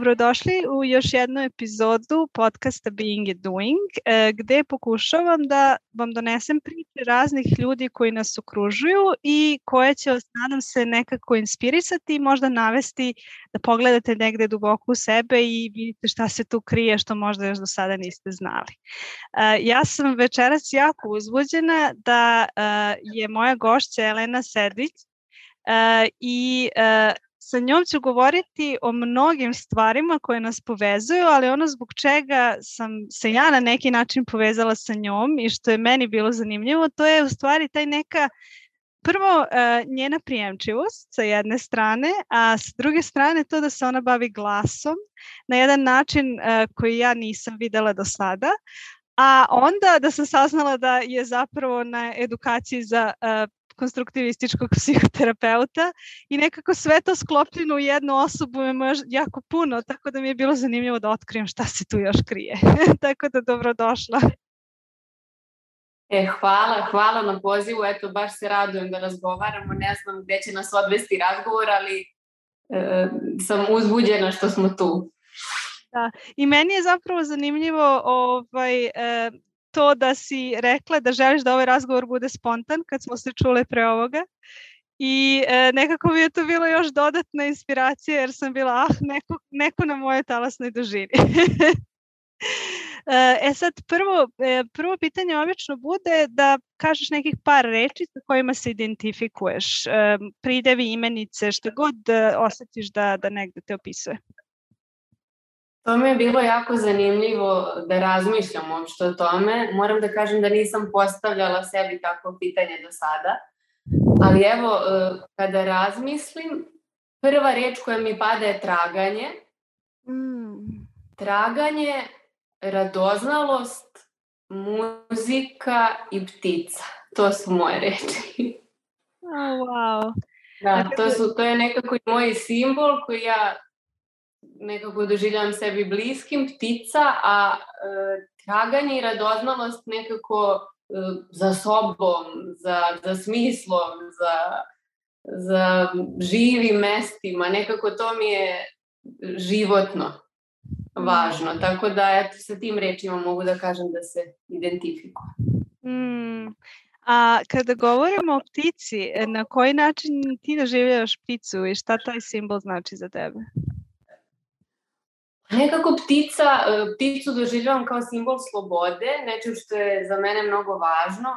Dobrodošli u još jednu epizodu podcasta Being and Doing, e, gde pokušavam da vam donesem priče raznih ljudi koji nas okružuju i koje će nadam se, nekako inspirisati i možda navesti da pogledate negde duboko u sebe i vidite šta se tu krije što možda još do sada niste znali. E, ja sam večeras jako uzbuđena da e, je moja gošća Elena Sedić i sa njom ću govoriti o mnogim stvarima koje nas povezuju, ali ono zbog čega sam se ja na neki način povezala sa njom i što je meni bilo zanimljivo, to je u stvari taj neka prvo njena prijemčivost sa jedne strane, a s druge strane to da se ona bavi glasom na jedan način koji ja nisam videla do sada, a onda da sam saznala da je zapravo na edukaciji za konstruktivističkog psihoterapeuta i nekako sve to sklopljeno u jednu osobu me može jako puno, tako da mi je bilo zanimljivo da otkrijem šta se tu još krije. tako da dobrodošla. E, hvala, hvala na pozivu, eto baš se radujem da razgovaramo, ne znam gde će nas odvesti razgovor, ali e, sam uzbuđena što smo tu. Da, i meni je zapravo zanimljivo ovaj, e, to da si rekla da želiš da ovaj razgovor bude spontan kad smo se čule pre ovoga i e, nekako mi je to bilo još dodatna inspiracija jer sam bila ah neko, neko na moje talasnoj dužini. e sad prvo, e, prvo pitanje obično bude da kažeš nekih par reči sa kojima se identifikuješ, e, pridevi, imenice, što god e, osetiš da, da negde te opisuje. To mi je bilo jako zanimljivo da razmišljam uopšte o tome. Moram da kažem da nisam postavljala sebi takvo pitanje do sada. Ali evo, e, kada razmislim, prva reč koja mi pada je traganje. Mm. Traganje, radoznalost, muzika i ptica. To su moje reči. Oh, wow. Da, to, su, to je nekako i moj simbol koji ja nekako doživljam sebi bliskim, ptica, a e, traganje i radoznalost nekako e, za sobom, za, za smislom, za, za živim mestima, nekako to mi je životno važno. Tako da, eto, sa tim rečima mogu da kažem da se identifikujem. Mm. A kada govorimo o ptici, na koji način ti doživljavaš pticu i šta taj simbol znači za tebe? Nekako ptica, e, pticu doživljavam kao simbol slobode, nečeg što je za mene mnogo važno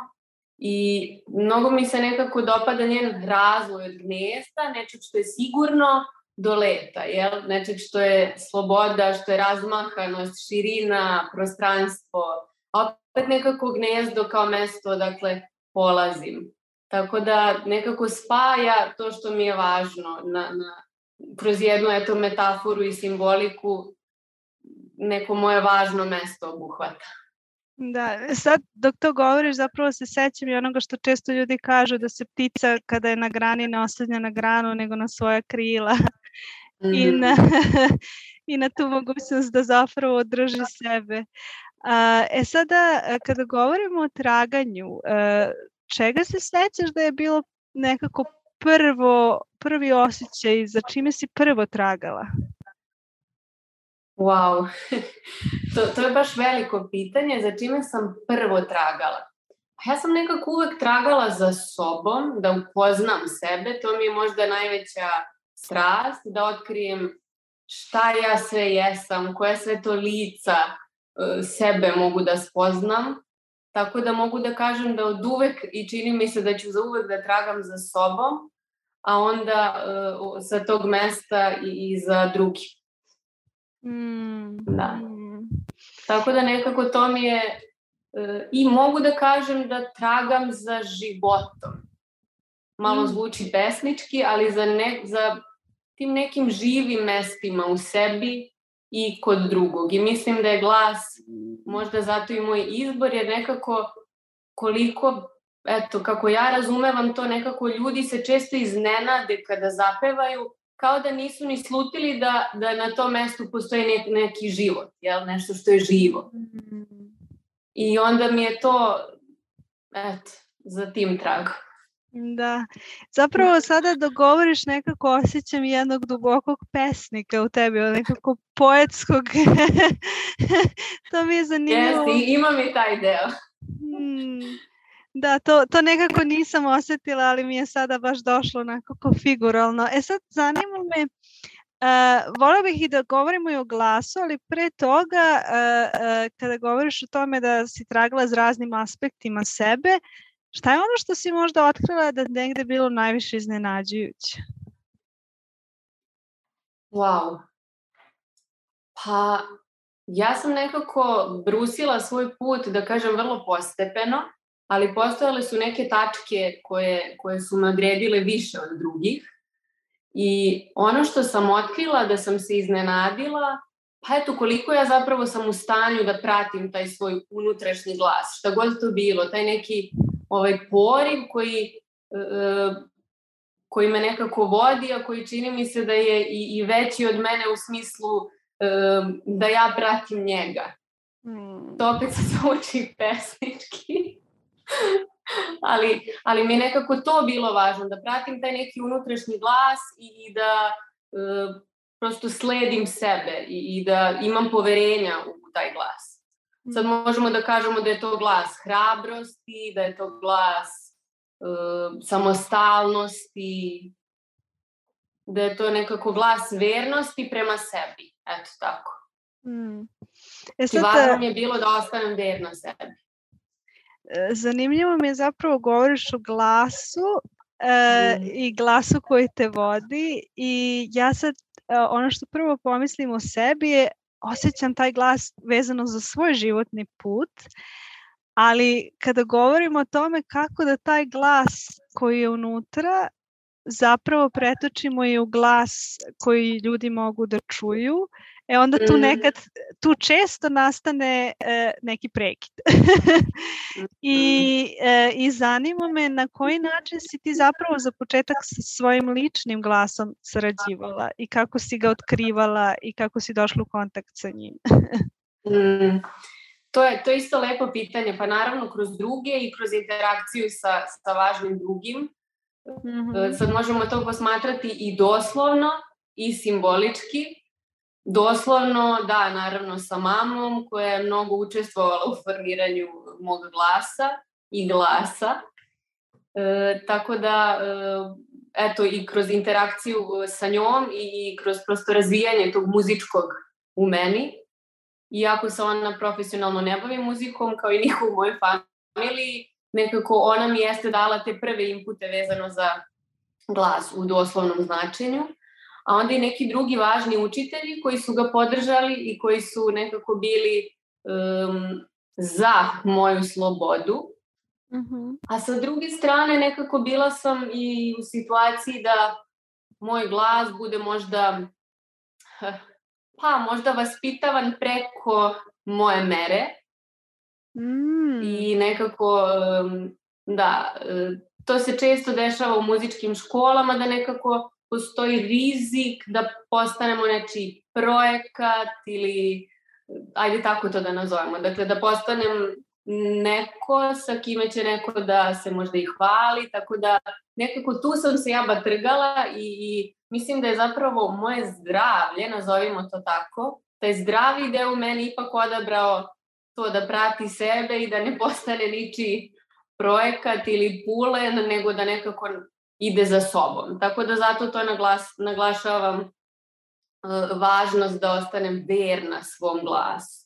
i mnogo mi se nekako dopada njen razvoj od gnezda, nečeg što je sigurno do leta, jel? nečeg što je sloboda, što je razmahanost, širina, prostranstvo, a opet nekako gnezdo kao mesto dakle polazim. Tako da nekako spaja to što mi je važno na, na, kroz jednu eto metaforu i simboliku neko moje važno mesto obuhvata. Da, sad dok to govoriš zapravo se sećam i onoga što često ljudi kažu da se ptica kada je na grani ne oslanja na granu nego na svoja krila mm. i, na, i na tu mogućnost da zapravo održi sebe. A, e sada kada govorimo o traganju, čega se sećaš da je bilo nekako prvo, prvi osjećaj, za čime si prvo tragala? Wow, to, to je baš veliko pitanje za čime sam prvo tragala. Ja sam nekako uvek tragala za sobom, da upoznam sebe, to mi je možda najveća strast, da otkrijem šta ja sve jesam, koje sve to lica uh, sebe mogu da spoznam. Tako da mogu da kažem da od uvek i čini mi se da ću za uvek da tragam za sobom, a onda uh, sa tog mesta i, i za drugi. Mm. Da. Mm. Tako da nekako to mi je e, i mogu da kažem da tragam za životom. Malo mm. zvuči pesnički, ali za, ne, za tim nekim živim mestima u sebi i kod drugog. I mislim da je glas možda zato i moj izbor, jer nekako koliko, eto, kako ja razumevam to, nekako ljudi se često iznenade kada zapevaju, kao da nisu ni slutili da, da na tom mestu postoji nek, neki život, jel? nešto što je živo. I onda mi je to, eto, za tim tragom. Da. Zapravo sada dogovoriš nekako osjećam jednog dubokog pesnika u tebi, nekako poetskog. to mi je zanimljivo. Jesi, ima mi taj deo. Hmm. Da, to, to nekako nisam osetila, ali mi je sada baš došlo nekako figuralno. E sad, zanima me, uh, vola bih i da govorimo i o glasu, ali pre toga, uh, uh, kada govoriš o tome da si tragala s raznim aspektima sebe, Šta je ono što si možda otkrila da negde bilo najviše iznenađujuće? Wow. Pa ja sam nekako brusila svoj put, da kažem, vrlo postepeno, ali postojale su neke tačke koje, koje su me odredile više od drugih. I ono što sam otkrila da sam se iznenadila, pa eto koliko ja zapravo sam u stanju da pratim taj svoj unutrašnji glas, šta god to bilo, taj neki ovaj poriv koji, e, e, koji me nekako vodi, a koji čini mi se da je i, i veći od mene u smislu e, da ja pratim njega. Hmm. To opet se zvuči pesnički. ali, ali mi je nekako to bilo važno, da pratim taj neki unutrašnji glas i, da e, prosto sledim sebe i, i da imam poverenja u taj glas. Sad možemo da kažemo da je to glas hrabrosti, da je to glas uh, samostalnosti, da je to nekako glas vernosti prema sebi. Eto tako. Mm. E sad, I važno mi je bilo da ostanem verna sebi. E, zanimljivo mi je zapravo govoriš o glasu e, mm. i glasu koji te vodi i ja sad e, ono što prvo pomislim o sebi je osjećam taj glas vezano za svoj životni put, ali kada govorimo o tome kako da taj glas koji je unutra zapravo pretočimo i u glas koji ljudi mogu da čuju, e onda tu mm. nekad, tu često nastane e, neki prekid. I, mm. e, I zanima me na koji način si ti zapravo za početak sa svojim ličnim glasom sarađivala i kako si ga otkrivala i kako si došla u kontakt sa njim. mm. To je, to je isto lepo pitanje, pa naravno kroz druge i kroz interakciju sa, sa važnim drugim. Mm -hmm. Sad možemo to posmatrati i doslovno i simbolički, Doslovno, da, naravno sa mamom koja je mnogo učestvovala u formiranju mog glasa i glasa. E, tako da, e, eto, i kroz interakciju sa njom i kroz prosto razvijanje tog muzičkog u meni, iako se ona profesionalno ne bavi muzikom, kao i niko u mojoj familiji, nekako ona mi jeste dala te prve impute vezano za glas u doslovnom značenju a onda i neki drugi važni učitelji koji su ga podržali i koji su nekako bili um, za moju slobodu. Uh mhm. -huh. A sa druge strane nekako bila sam i u situaciji da moj glas bude možda pa možda vaspitavan preko moje mere. Mm. I nekako um, da, to se često dešava u muzičkim školama da nekako postoji rizik da postanemo nečiji projekat ili ajde tako to da nazovemo. Dakle, da postanem neko sa kime će neko da se možda i hvali, tako da nekako tu sam se ja batrgala i, i mislim da je zapravo moje zdravlje, nazovimo to tako, taj zdravi deo meni ipak odabrao to da prati sebe i da ne postane ničiji projekat ili pulen, nego da nekako ide za sobom. Tako da zato to naglas, naglašavam uh, važnost da ostanem verna svom glasu.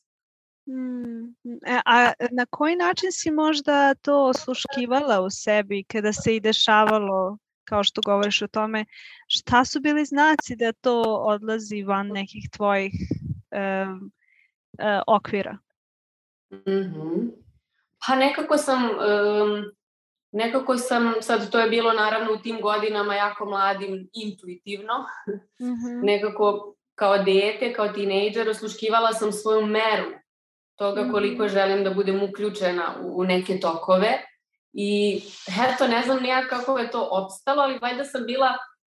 Hmm. E, a na koji način si možda to osluškivala u sebi kada se i dešavalo, kao što govoriš o tome, šta su bili znaci da to odlazi van nekih tvojih uh, uh, okvira? Mm -hmm. Pa nekako sam um, nekako sam, sad to je bilo naravno u tim godinama jako mladim, intuitivno, mm -hmm. nekako kao dete, kao tinejdžer, osluškivala sam svoju meru toga koliko mm -hmm. želim da budem uključena u, u neke tokove i eto, ne znam nija kako je to opstalo, ali valjda sam bila,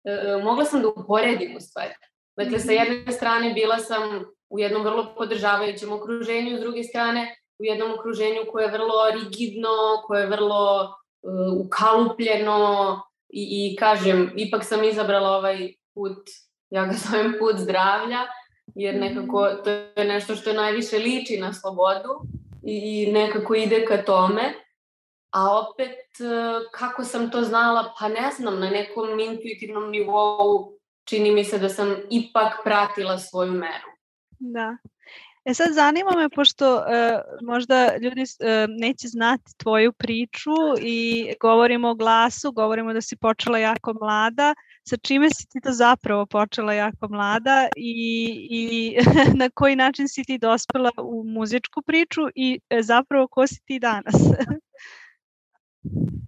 e, mogla sam da uporedim u stvari. Dakle, sa mhm. jedne strane bila sam u jednom vrlo podržavajućem okruženju, s druge strane u jednom okruženju koje je vrlo rigidno, koje je vrlo ukalupljeno i, i kažem, ipak sam izabrala ovaj put, ja ga zovem put zdravlja, jer nekako to je nešto što najviše liči na slobodu i nekako ide ka tome. A opet, kako sam to znala, pa ne znam, na nekom intuitivnom nivou čini mi se da sam ipak pratila svoju meru. Da. E sad zanima me, pošto uh, možda ljudi uh, neće znati tvoju priču i govorimo o glasu, govorimo da si počela jako mlada, sa čime si ti to zapravo počela jako mlada i, i na koji način si ti dospela u muzičku priču i e, zapravo ko si ti danas?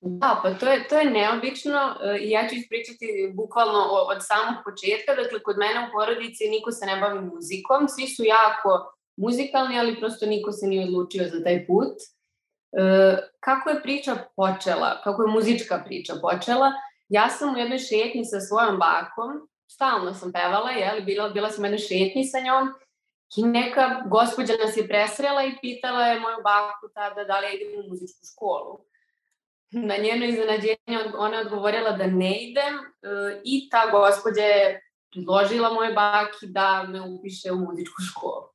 Da, pa to je, to je neobično i ja ću ispričati bukvalno od samog početka. Dakle, kod mene u porodici niko se ne bavi muzikom, svi su jako muzikalni, ali prosto niko se nije odlučio za taj put. E, kako je priča počela, kako je muzička priča počela? Ja sam u jednoj šetnji sa svojom bakom, stalno sam pevala, jel, bila, bila sam u jednoj šetnji sa njom i neka gospođa nas je presrela i pitala je moju baku tada da li ja idem u muzičku školu na njeno iznenađenje ona je odgovorila da ne idem e, i ta gospođa je predložila moje baki da me upiše u muzičku školu.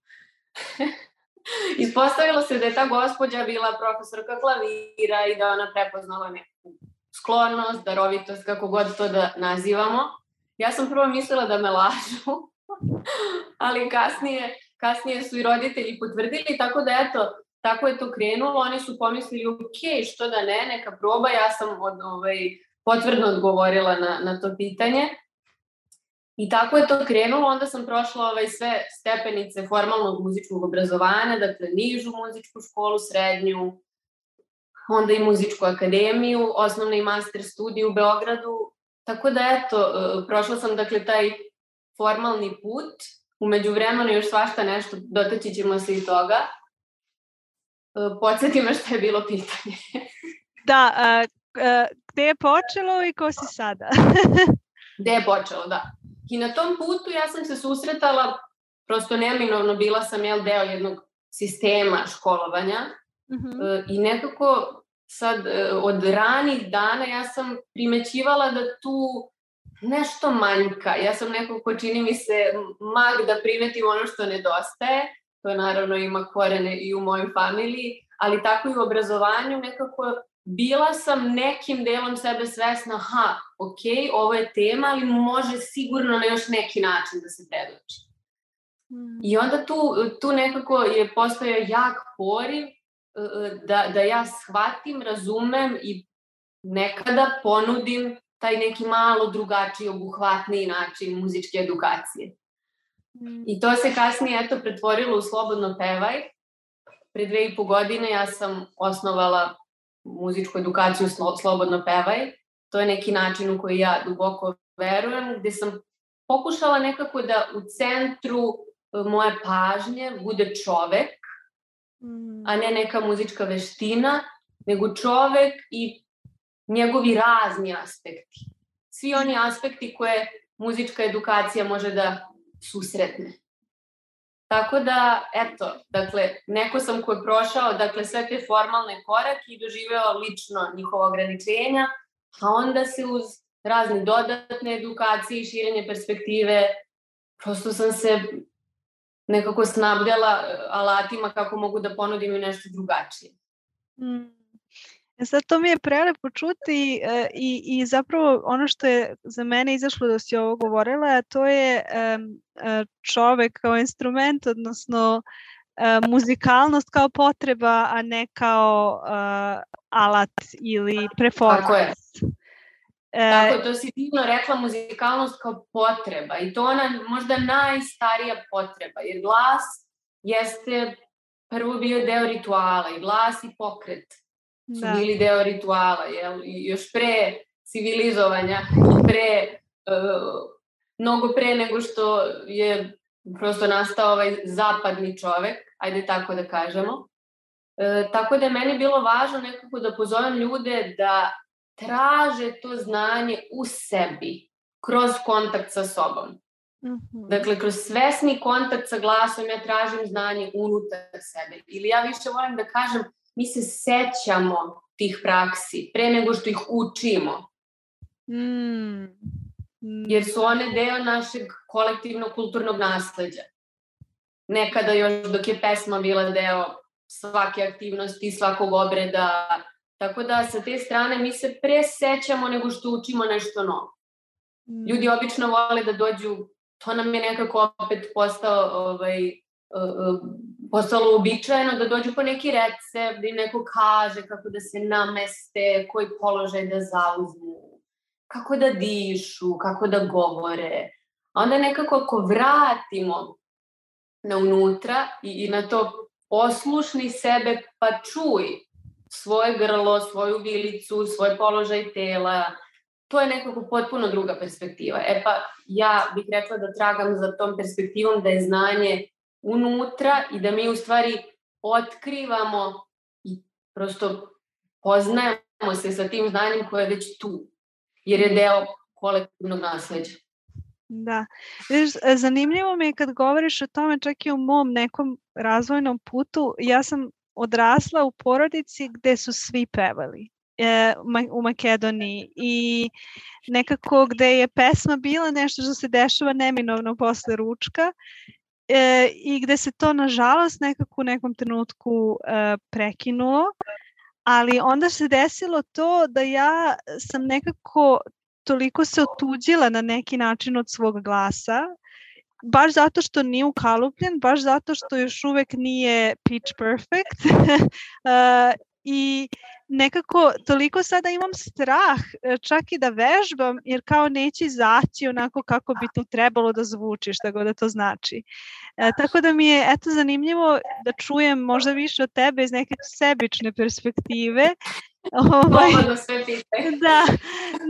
Ispostavilo se da je ta gospođa bila profesorka klavira i da ona prepoznala neku sklonost, darovitost, kako god to da nazivamo. Ja sam prvo mislila da me lažu, ali kasnije, kasnije su i roditelji potvrdili, tako da eto, tako je to krenulo, oni su pomislili, ok, što da ne, neka proba, ja sam od, ovaj, potvrdno odgovorila na, na to pitanje. I tako je to krenulo, onda sam prošla ovaj, sve stepenice formalnog muzičkog obrazovanja, dakle nižu muzičku školu, srednju, onda i muzičku akademiju, osnovne i master studiju u Beogradu. Tako da eto, e, prošla sam dakle taj formalni put, umeđu vremenu još svašta nešto, dotaći ćemo se i toga. E, podsjeti me što je bilo pitanje. da, a, a, gde je počelo i ko si sada? gde je počelo, da. I na tom putu ja sam se susretala, prosto neminovno bila sam jel, deo jednog sistema školovanja mhm. -huh. i nekako sad e, od ranih dana ja sam primećivala da tu nešto manjka. Ja sam neko ko čini mi se mag da primetim ono što nedostaje to naravno ima korene i u mojoj familiji, ali tako i u obrazovanju nekako bila sam nekim delom sebe svesna, ha, ok, ovo je tema, ali može sigurno na još neki način da se predoči. Mm. I onda tu, tu nekako je postojao jak poriv e, e, da, da ja shvatim, razumem i nekada ponudim taj neki malo drugačiji, obuhvatniji način muzičke edukacije. Mm. I to se kasnije eto pretvorilo u Slobodno pevaj. Pre dve i po godine ja sam osnovala muzičku edukaciju Slobodno pevaj. To je neki način u koji ja duboko verujem, gde sam pokušala nekako da u centru e, moje pažnje bude čovek, mm. a ne neka muzička veština, nego čovek i njegovi razni aspekti. Svi oni aspekti koje muzička edukacija može da susretne. Tako da, eto, dakle, neko sam ko je prošao, dakle, sve te formalne korake i doživeo lično njihova ograničenja, a onda se uz razne dodatne edukacije i širenje perspektive, prosto sam se nekako snabdela alatima kako mogu da ponudim i nešto drugačije. Mm. Sad to mi je prelepo čuti e, i, i zapravo ono što je za mene izašlo da si ovo govorila, to je e, čovek kao instrument, odnosno e, muzikalnost kao potreba, a ne kao e, alat ili performance. Tako je. Tako, to si divno rekla, muzikalnost kao potreba i to ona možda najstarija potreba, jer glas jeste prvo bio deo rituala i glas i pokret su da. bili deo rituala, jel? I još pre civilizovanja, pre, uh, mnogo pre nego što je prosto nastao ovaj zapadni čovek, ajde tako da kažemo. E, tako da je meni bilo važno nekako da pozovem ljude da traže to znanje u sebi, kroz kontakt sa sobom. Mm -hmm. Dakle, kroz svesni kontakt sa glasom ja tražim znanje unutar sebe. Ili ja više volim da kažem mi se sećamo tih praksi, pre nego što ih učimo. Mm. Jer su one deo našeg kolektivnog kulturnog nasledđa. Nekada još dok je pesma bila deo svake aktivnosti, svakog obreda, tako da sa te strane mi se presećamo nego što učimo nešto novo. Mm. Ljudi obično vole da dođu, to nam je nekako opet postao ovaj, postalo uobičajeno da dođu po neki recept, da im neko kaže kako da se nameste, koji položaj da zauzmu, kako da dišu, kako da govore. A onda nekako ako vratimo na unutra i, i na to poslušni sebe pa čuj svoje grlo, svoju vilicu, svoj položaj tela, to je nekako potpuno druga perspektiva. E pa ja bih rekla da tragam za tom perspektivom da je znanje unutra i da mi u stvari otkrivamo i prosto poznajemo se sa tim znanjem koje je već tu, jer je deo kolektivnog nasleđa. Da. Viš, zanimljivo mi je kad govoriš o tome čak i u mom nekom razvojnom putu, ja sam odrasla u porodici gde su svi pevali e, u Makedoniji i nekako gde je pesma bila nešto što se dešava neminovno posle ručka e, i gde se to nažalost nekako u nekom trenutku e, prekinulo, ali onda se desilo to da ja sam nekako toliko se otuđila na neki način od svog glasa, baš zato što nije ukalupljen, baš zato što još uvek nije pitch perfect uh, i nekako toliko sada imam strah e, čak i da vežbam jer kao neće izaći onako kako bi to trebalo da zvuči šta god da to znači. E, tako da mi je eto zanimljivo da čujem možda više od tebe iz neke sebične perspektive Ovaj, da,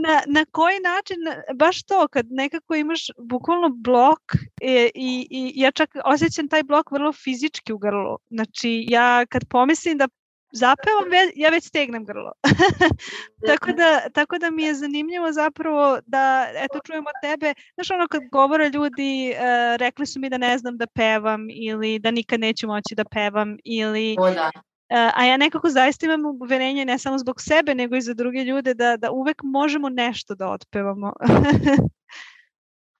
na, na koji način, baš to, kad nekako imaš bukvalno blok e, i, i ja čak osjećam taj blok vrlo fizički u grlu. Znači, ja kad pomislim da zapevam, ja već stegnem grlo. tako, da, tako da mi je zanimljivo zapravo da, eto, čujemo tebe, znaš ono kad govore ljudi, uh, rekli su mi da ne znam da pevam ili da nikad neću moći da pevam ili o, da. Uh, a ja nekako zaista imam uverenje ne samo zbog sebe, nego i za druge ljude da, da uvek možemo nešto da otpevamo.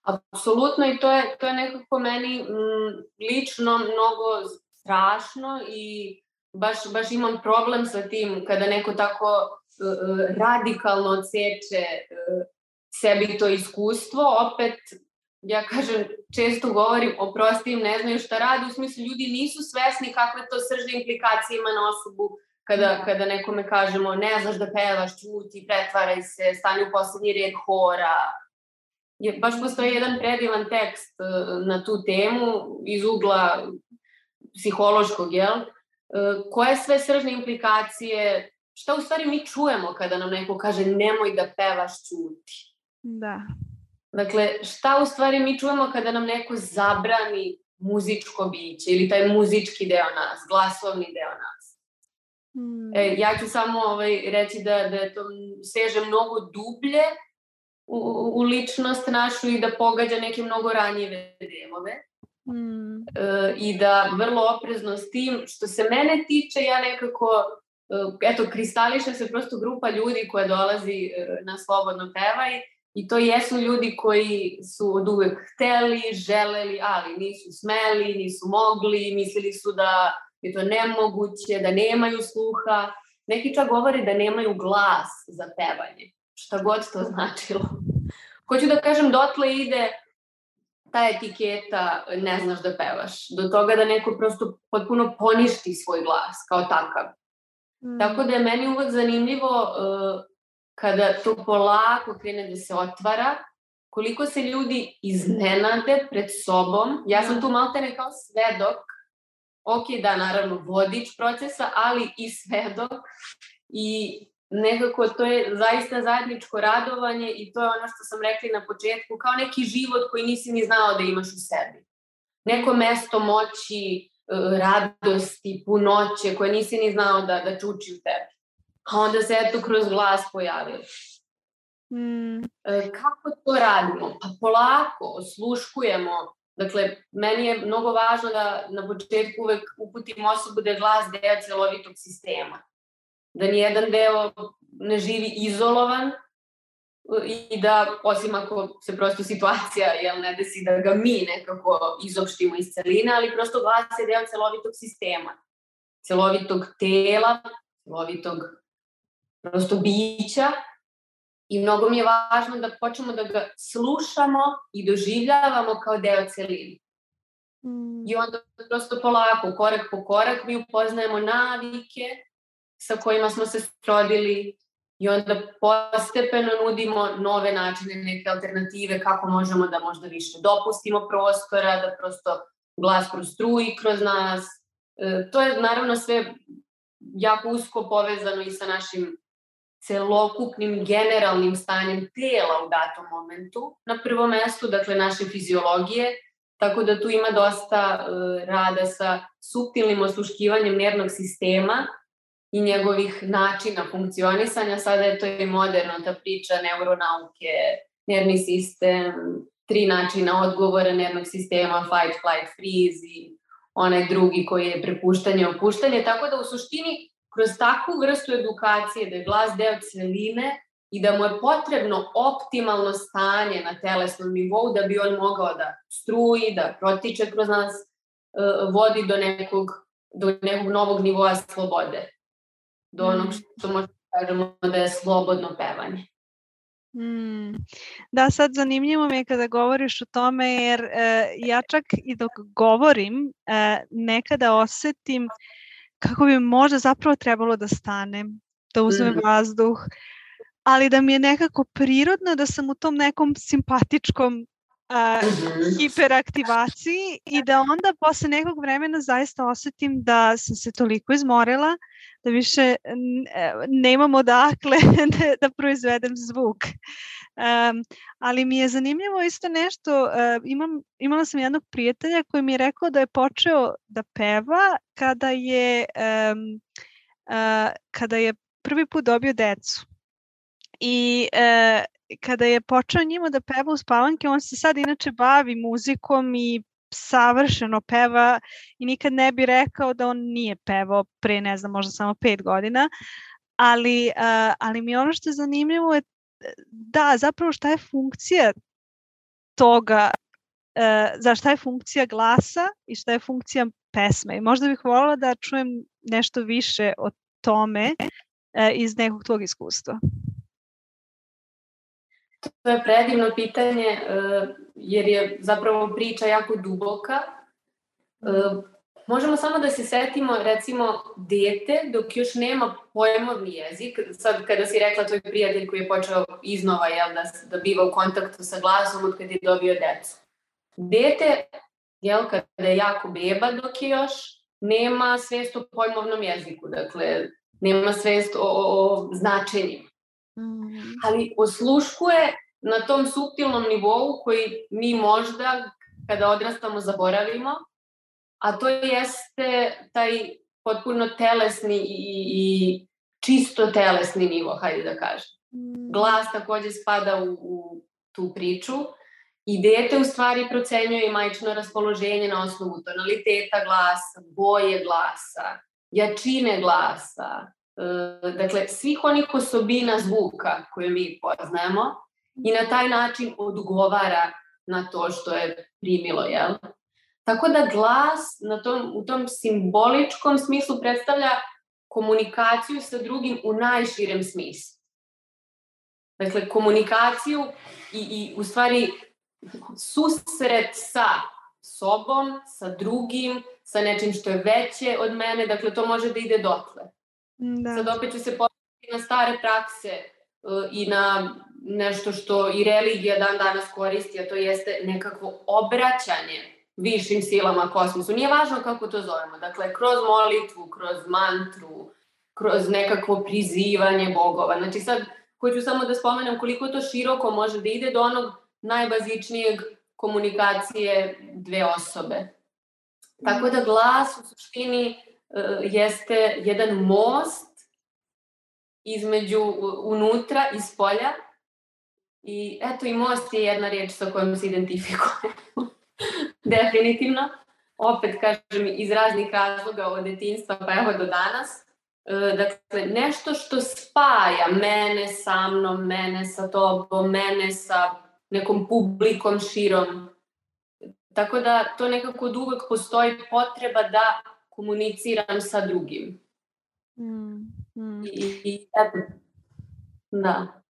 Apsolutno i to je, to je nekako meni m, mm, lično mnogo strašno i baš, baš imam problem sa tim kada neko tako uh, radikalno odseče uh, sebi to iskustvo, opet ja kažem, često govorim, oprosti im, ne znaju šta radi, u smislu ljudi nisu svesni kakve to sržne implikacije ima na osobu kada, kada nekome kažemo ne znaš da pevaš, čuti, pretvaraj se, stani u poslednji red hora. Je, baš postoji jedan predivan tekst na tu temu iz ugla psihološkog, jel? Uh, koje sve sržne implikacije, šta u stvari mi čujemo kada nam neko kaže nemoj da pevaš, čuti. Da. Dakle, šta u stvari mi čujemo kada nam neko zabrani muzičko biće ili taj muzički deo nas, glasovni deo nas. Hmm. E, ja ću samo ovaj, reći da, da je to seže mnogo dublje u, u ličnost našu i da pogađa neke mnogo ranjive delove. Hmm. E, I da vrlo oprezno s tim, što se mene tiče, ja nekako, e, eto, kristališe se prosto grupa ljudi koja dolazi e, na slobodno pevaj I to jesu ljudi koji su od uvek hteli, želeli, ali nisu smeli, nisu mogli, mislili su da je to nemoguće, da nemaju sluha. Neki čak govore da nemaju glas za pevanje, šta god to značilo. Hoću da kažem, dotle ide ta etiketa ne znaš da pevaš, do toga da neko prosto potpuno poništi svoj glas kao takav. Mm. Tako da je meni uvek zanimljivo uh, kada to polako krene da se otvara, koliko se ljudi iznenade pred sobom. Ja sam tu maltene kao svedok, ok, da, naravno, vodič procesa, ali i svedok. I nekako to je zaista zajedničko radovanje i to je ono što sam rekla na početku, kao neki život koji nisi ni znao da imaš u sebi. Neko mesto moći, e, radosti, punoće koje nisi ni znao da, da čuči u tebi a onda se eto kroz glas pojavio. Mm. Kako to radimo? Pa polako, osluškujemo. Dakle, meni je mnogo važno da na početku uvek uputim osobu da je glas deo celovitog sistema. Da nijedan deo ne živi izolovan i da, osim ako se prosto situacija jel, ne desi da ga mi nekako izopštimo iz celine, ali prosto glas je deo celovitog sistema, celovitog tela, celovitog prosto bića i mnogo mi je važno da počnemo da ga slušamo i doživljavamo kao deo celine. Mm. I onda prosto polako, korak po korak, mi upoznajemo navike sa kojima smo se srodili i onda postepeno nudimo nove načine, neke alternative kako možemo da možda više dopustimo prostora, da prosto glas prostruji kroz nas. E, to je naravno sve jako usko povezano i sa našim celokupnim generalnim stanjem tela u datom momentu na prvom mestu, dakle naše fiziologije, tako da tu ima dosta uh, rada sa subtilnim osluškivanjem nervnog sistema i njegovih načina funkcionisanja. Sada je to i moderno, ta priča neuronauke, nervni sistem, tri načina odgovora nervnog sistema, fight, flight, freeze i onaj drugi koji je prepuštanje, opuštanje. Tako da u suštini kroz takvu vrstu edukacije da je glas deo celine i da mu je potrebno optimalno stanje na telesnom nivou da bi on mogao da struji, da protiče kroz nas, e, vodi do nekog, do nekog novog nivoa slobode. Do onog mm. što možemo da kažemo da je slobodno pevanje. Mm. Da, sad zanimljivo mi je kada govoriš o tome jer e, ja čak i dok govorim e, nekada osetim kako bi možda zapravo trebalo da stanem, da uzmem mm. vazduh, ali da mi je nekako prirodno da sam u tom nekom simpatičkom mm-hmm. hiperaktivaciji i da onda posle nekog vremena zaista osetim da sam se toliko izmorila da više e, nemam odakle da, da proizvedem zvuk. Um, ali mi je zanimljivo isto nešto, uh, imam, imala sam jednog prijatelja koji mi je rekao da je počeo da peva kada je, um, uh, kada je prvi put dobio decu. I uh, kada je počeo njima da peva u spavanke, on se sad inače bavi muzikom i savršeno peva i nikad ne bi rekao da on nije pevao pre, ne znam, možda samo pet godina, ali, uh, ali mi ono što je zanimljivo je da, zapravo šta je funkcija toga, uh, za šta je funkcija glasa i šta je funkcija pesme. I možda bih voljela da čujem nešto više o tome uh, iz nekog tvog iskustva. To je predivno pitanje uh, jer je zapravo priča jako duboka. Uh, možemo samo da se setimo recimo dete dok još nema pojmovni jezik. Sad kada si rekla tvoj prijatelj koji je počeo iznova jel, da, da biva u kontaktu sa glasom od kada je dobio decu. Dete, jel, kada je jako beba dok je još, nema svest o pojmovnom jeziku. Dakle, nema svest o, o, o značenjima. Mm. Ali osluškuje na tom subtilnom nivou koji mi možda kada odrastamo zaboravimo, a to jeste taj potpuno telesni i, i čisto telesni nivo, hajde da kažem. Mm. Glas takođe spada u, u tu priču i dete u stvari procenjuje i majčno raspoloženje na osnovu tonaliteta glasa, boje glasa, jačine glasa, dakle, svih onih osobina zvuka koje mi poznajemo i na taj način odgovara na to što je primilo, jel? Tako da glas na tom, u tom simboličkom smislu predstavlja komunikaciju sa drugim u najširem smislu. Dakle, komunikaciju i, i u stvari susret sa sobom, sa drugim, sa nečim što je veće od mene, dakle to može da ide dotle. Da. Sad opet ću se postaviti na stare prakse uh, i na nešto što i religija dan danas koristi, a to jeste nekakvo obraćanje višim silama kosmosu. Nije važno kako to zovemo. Dakle, kroz molitvu, kroz mantru, kroz nekakvo prizivanje bogova. Znači sad, hoću samo da spomenem koliko to široko može da ide do onog najbazičnijeg komunikacije dve osobe. Tako da glas u suštini jeste jedan most između unutra i spolja i eto i most je jedna riječ sa kojom se identifikujemo. Definitivno. Opet kažem iz raznih razloga od detinstva pa evo do danas. E, dakle, nešto što spaja mene sa mnom, mene sa tobom, mene sa nekom publikom širom. Tako da to nekako od uvek postoji potreba da komuniciram sa drugim. Mm, mm. I, i da.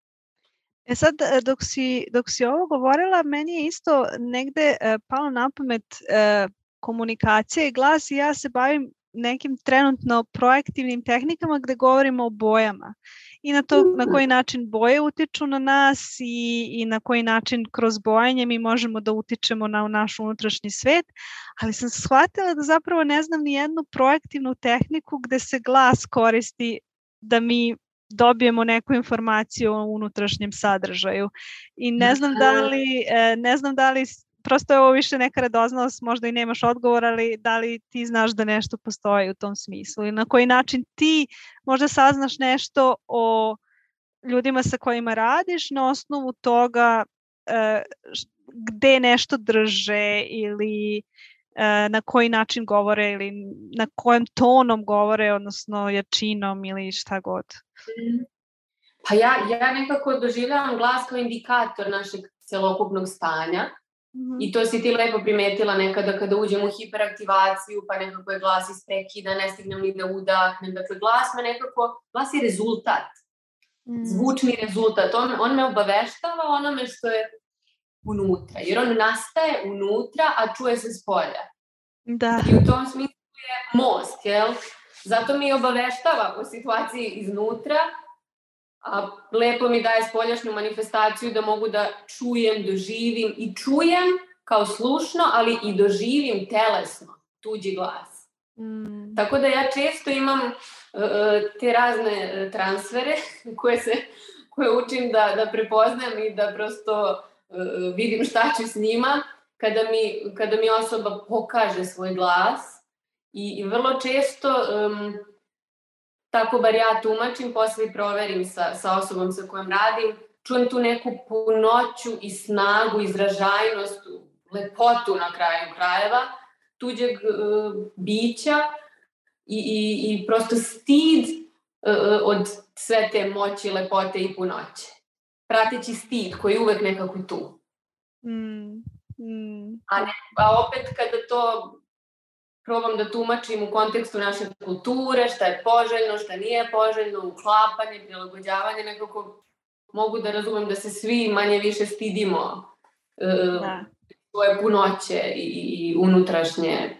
E sad, e, dok si, dok si ovo govorila, meni je isto negde e, palo na pamet e, komunikacija i glas i ja se bavim nekim trenutno projektivnim tehnikama gde govorimo o bojama i na to na koji način boje utiču na nas i, i na koji način kroz bojanje mi možemo da utičemo na naš unutrašnji svet, ali sam shvatila da zapravo ne znam ni jednu projektivnu tehniku gde se glas koristi da mi dobijemo neku informaciju o unutrašnjem sadržaju. I ne znam da li, e, ne znam da li prosto je ovo više neka radoznalost, možda i nemaš odgovor, ali da li ti znaš da nešto postoji u tom smislu i na koji način ti možda saznaš nešto o ljudima sa kojima radiš na osnovu toga e, gde nešto drže ili e, na koji način govore ili na kojem tonom govore, odnosno jačinom ili šta god. Pa ja, ja nekako doživljavam glas kao indikator našeg celokupnog stanja Mm-hmm. I to si ti lepo primetila nekada kada uđem u hiperaktivaciju, pa nekako je glas isprekida, ne stignem ni da udahnem. Dakle, glas me nekako, glas je rezultat. Mm. Zvučni rezultat. On, on me obaveštava onome što je unutra. Jer on nastaje unutra, a čuje se s polja. Da. I u tom smislu je most, jel? Zato mi obaveštava o situaciji iznutra, a, lepo mi daje spoljašnju manifestaciju da mogu da čujem, doživim i čujem kao slušno, ali i doživim telesno tuđi glas. Mm. Tako da ja često imam uh, te razne uh, transfere koje se koje učim da, da prepoznam i da prosto uh, vidim šta ću s njima kada mi, kada mi osoba pokaže svoj glas i, i vrlo često um, tako bar ja tumačim, posle i proverim sa, sa osobom sa kojom radim, čujem tu neku punoću i snagu, izražajnost, lepotu na kraju krajeva, tuđeg uh, bića i, i, i prosto stid uh, od sve te moći, lepote i punoće. Prateći stid koji je uvek nekako tu. Mm, mm. A, ne, a opet kada to probam da tumačim u kontekstu naše kulture, šta je poželjno, šta nije poželjno, uklapanje, prilagođavanje, nekako mogu da razumem da se svi manje više stidimo uh, da. svoje punoće i, i unutrašnje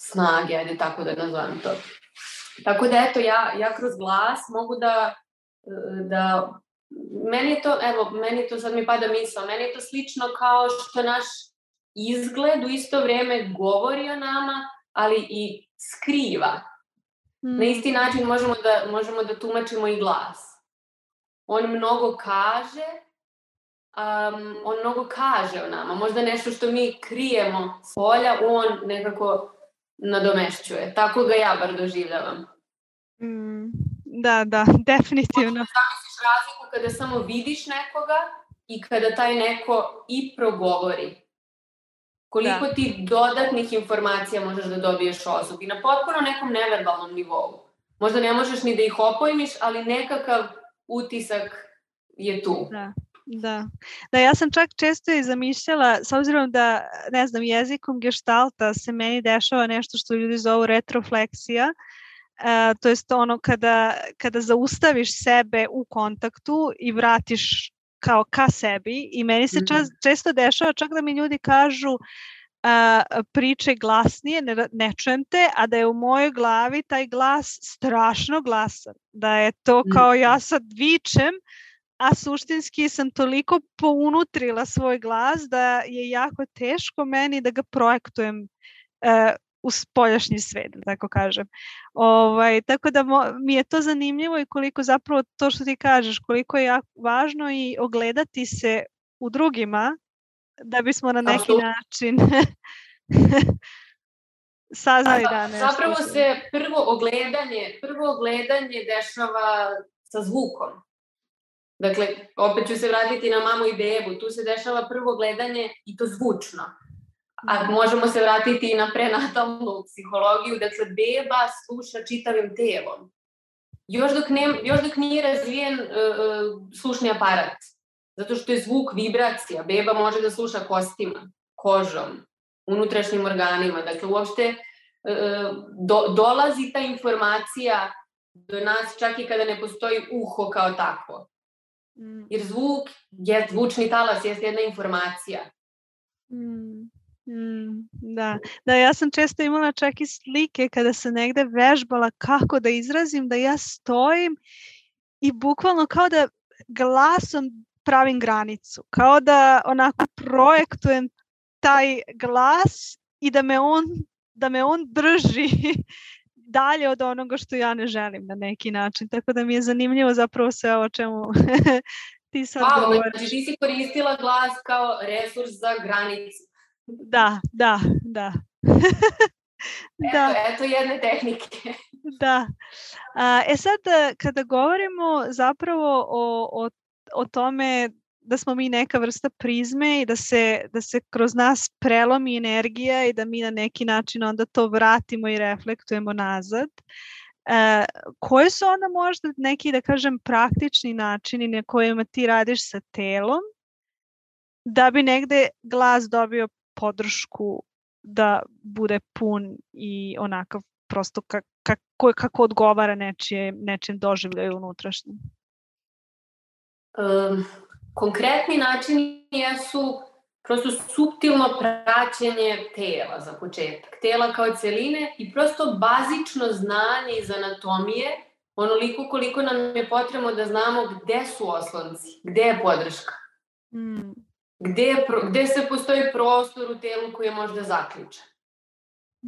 snage, ajde tako da nazovem to. Tako da eto, ja, ja kroz glas mogu da, da meni to, evo, meni to sad mi pada misla, meni je to slično kao što naš izgled u isto vreme govori o nama, ali i skriva. Mm. Na hmm. isti način možemo da, možemo da tumačimo i glas. On mnogo kaže, um, on mnogo kaže o nama. Možda nešto što mi krijemo s polja, on nekako nadomešćuje. Tako ga ja bar doživljavam. Mm, da, da, definitivno. Možda zamisliš razliku kada samo vidiš nekoga i kada taj neko i progovori koliko da. ti dodatnih informacija možeš da dobiješ o osobi na potpuno nekom neverbalnom nivou. Možda ne možeš ni da ih opojmiš, ali nekakav utisak je tu. Da. Da. da, ja sam čak često i zamišljala, s obzirom da, ne znam, jezikom geštalta se meni dešava nešto što ljudi zovu retrofleksija, Uh, to jest ono kada, kada zaustaviš sebe u kontaktu i vratiš kao ka sebi i meni se čas, mhm. često dešava čak da mi ljudi kažu uh, priče glasnije, ne, ne čujem te, a da je u mojoj glavi taj glas strašno glasan. Da je to mhm. kao ja sad vičem, a suštinski sam toliko pounutrila svoj glas da je jako teško meni da ga projektujem uh, u spoljašnji svet, da tako kažem. Ovaj, tako da mo, mi je to zanimljivo i koliko zapravo to što ti kažeš, koliko je jako važno i ogledati se u drugima da bismo na neki Absolut. način saznali da nešto. Zapravo se prvo ogledanje, prvo ogledanje dešava sa zvukom. Dakle, opet ću se vratiti na mamu i bebu. Tu se dešava prvo gledanje i to zvučno. A da. možemo se vratiti i na prenatalnu psihologiju, dakle beba sluša čitavim telom. još dok, ne, još dok nije razvijen uh, slušni aparat. Zato što je zvuk vibracija. Beba može da sluša kostima, kožom, unutrašnjim organima. Dakle, uopšte uh, do, dolazi ta informacija do nas čak i kada ne postoji uho kao takvo. Mm. Jer zvuk, je, zvučni talas je jedna informacija. Mm. Mm, da. da, ja sam često imala čak i slike kada sam negde vežbala kako da izrazim, da ja stojim i bukvalno kao da glasom pravim granicu, kao da onako projektujem taj glas i da me on, da me on drži dalje od onoga što ja ne želim na neki način. Tako da mi je zanimljivo zapravo sve o čemu ti sad wow, govoriš. Znači ti si koristila glas kao resurs za granicu. Da, da, da. da. Eto, eto jedne tehnike. da. A, e sad, kada govorimo zapravo o, o, o tome da smo mi neka vrsta prizme i da se, da se kroz nas prelomi energija i da mi na neki način onda to vratimo i reflektujemo nazad. E, koje su onda možda neki, da kažem, praktični načini na kojima ti radiš sa telom da bi negde glas dobio podršku da bude pun i onakav prosto kako, kako odgovara nečije, nečijem doživljaju unutrašnjem? Um, konkretni načini jesu prosto subtilno praćenje tela za početak. Tela kao celine i prosto bazično znanje iz anatomije, onoliko koliko nam je potrebno da znamo gde su oslonci, gde je podrška. Mm. Gde, je, gde se postoji prostor u telu koji je možda zaključan?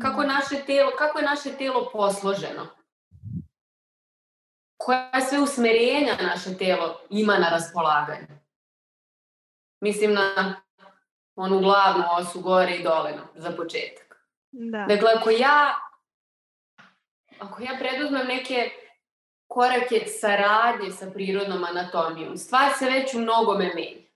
Kako, mhm. naše telo, kako je naše telo posloženo? Koja sve usmerenja naše telo ima na raspolaganju? Mislim na onu glavnu osu gore i dole za početak. Da. Dakle, ako ja ako ja preduzmem neke korake saradnje sa prirodnom anatomijom, stvar se već u mnogome menja.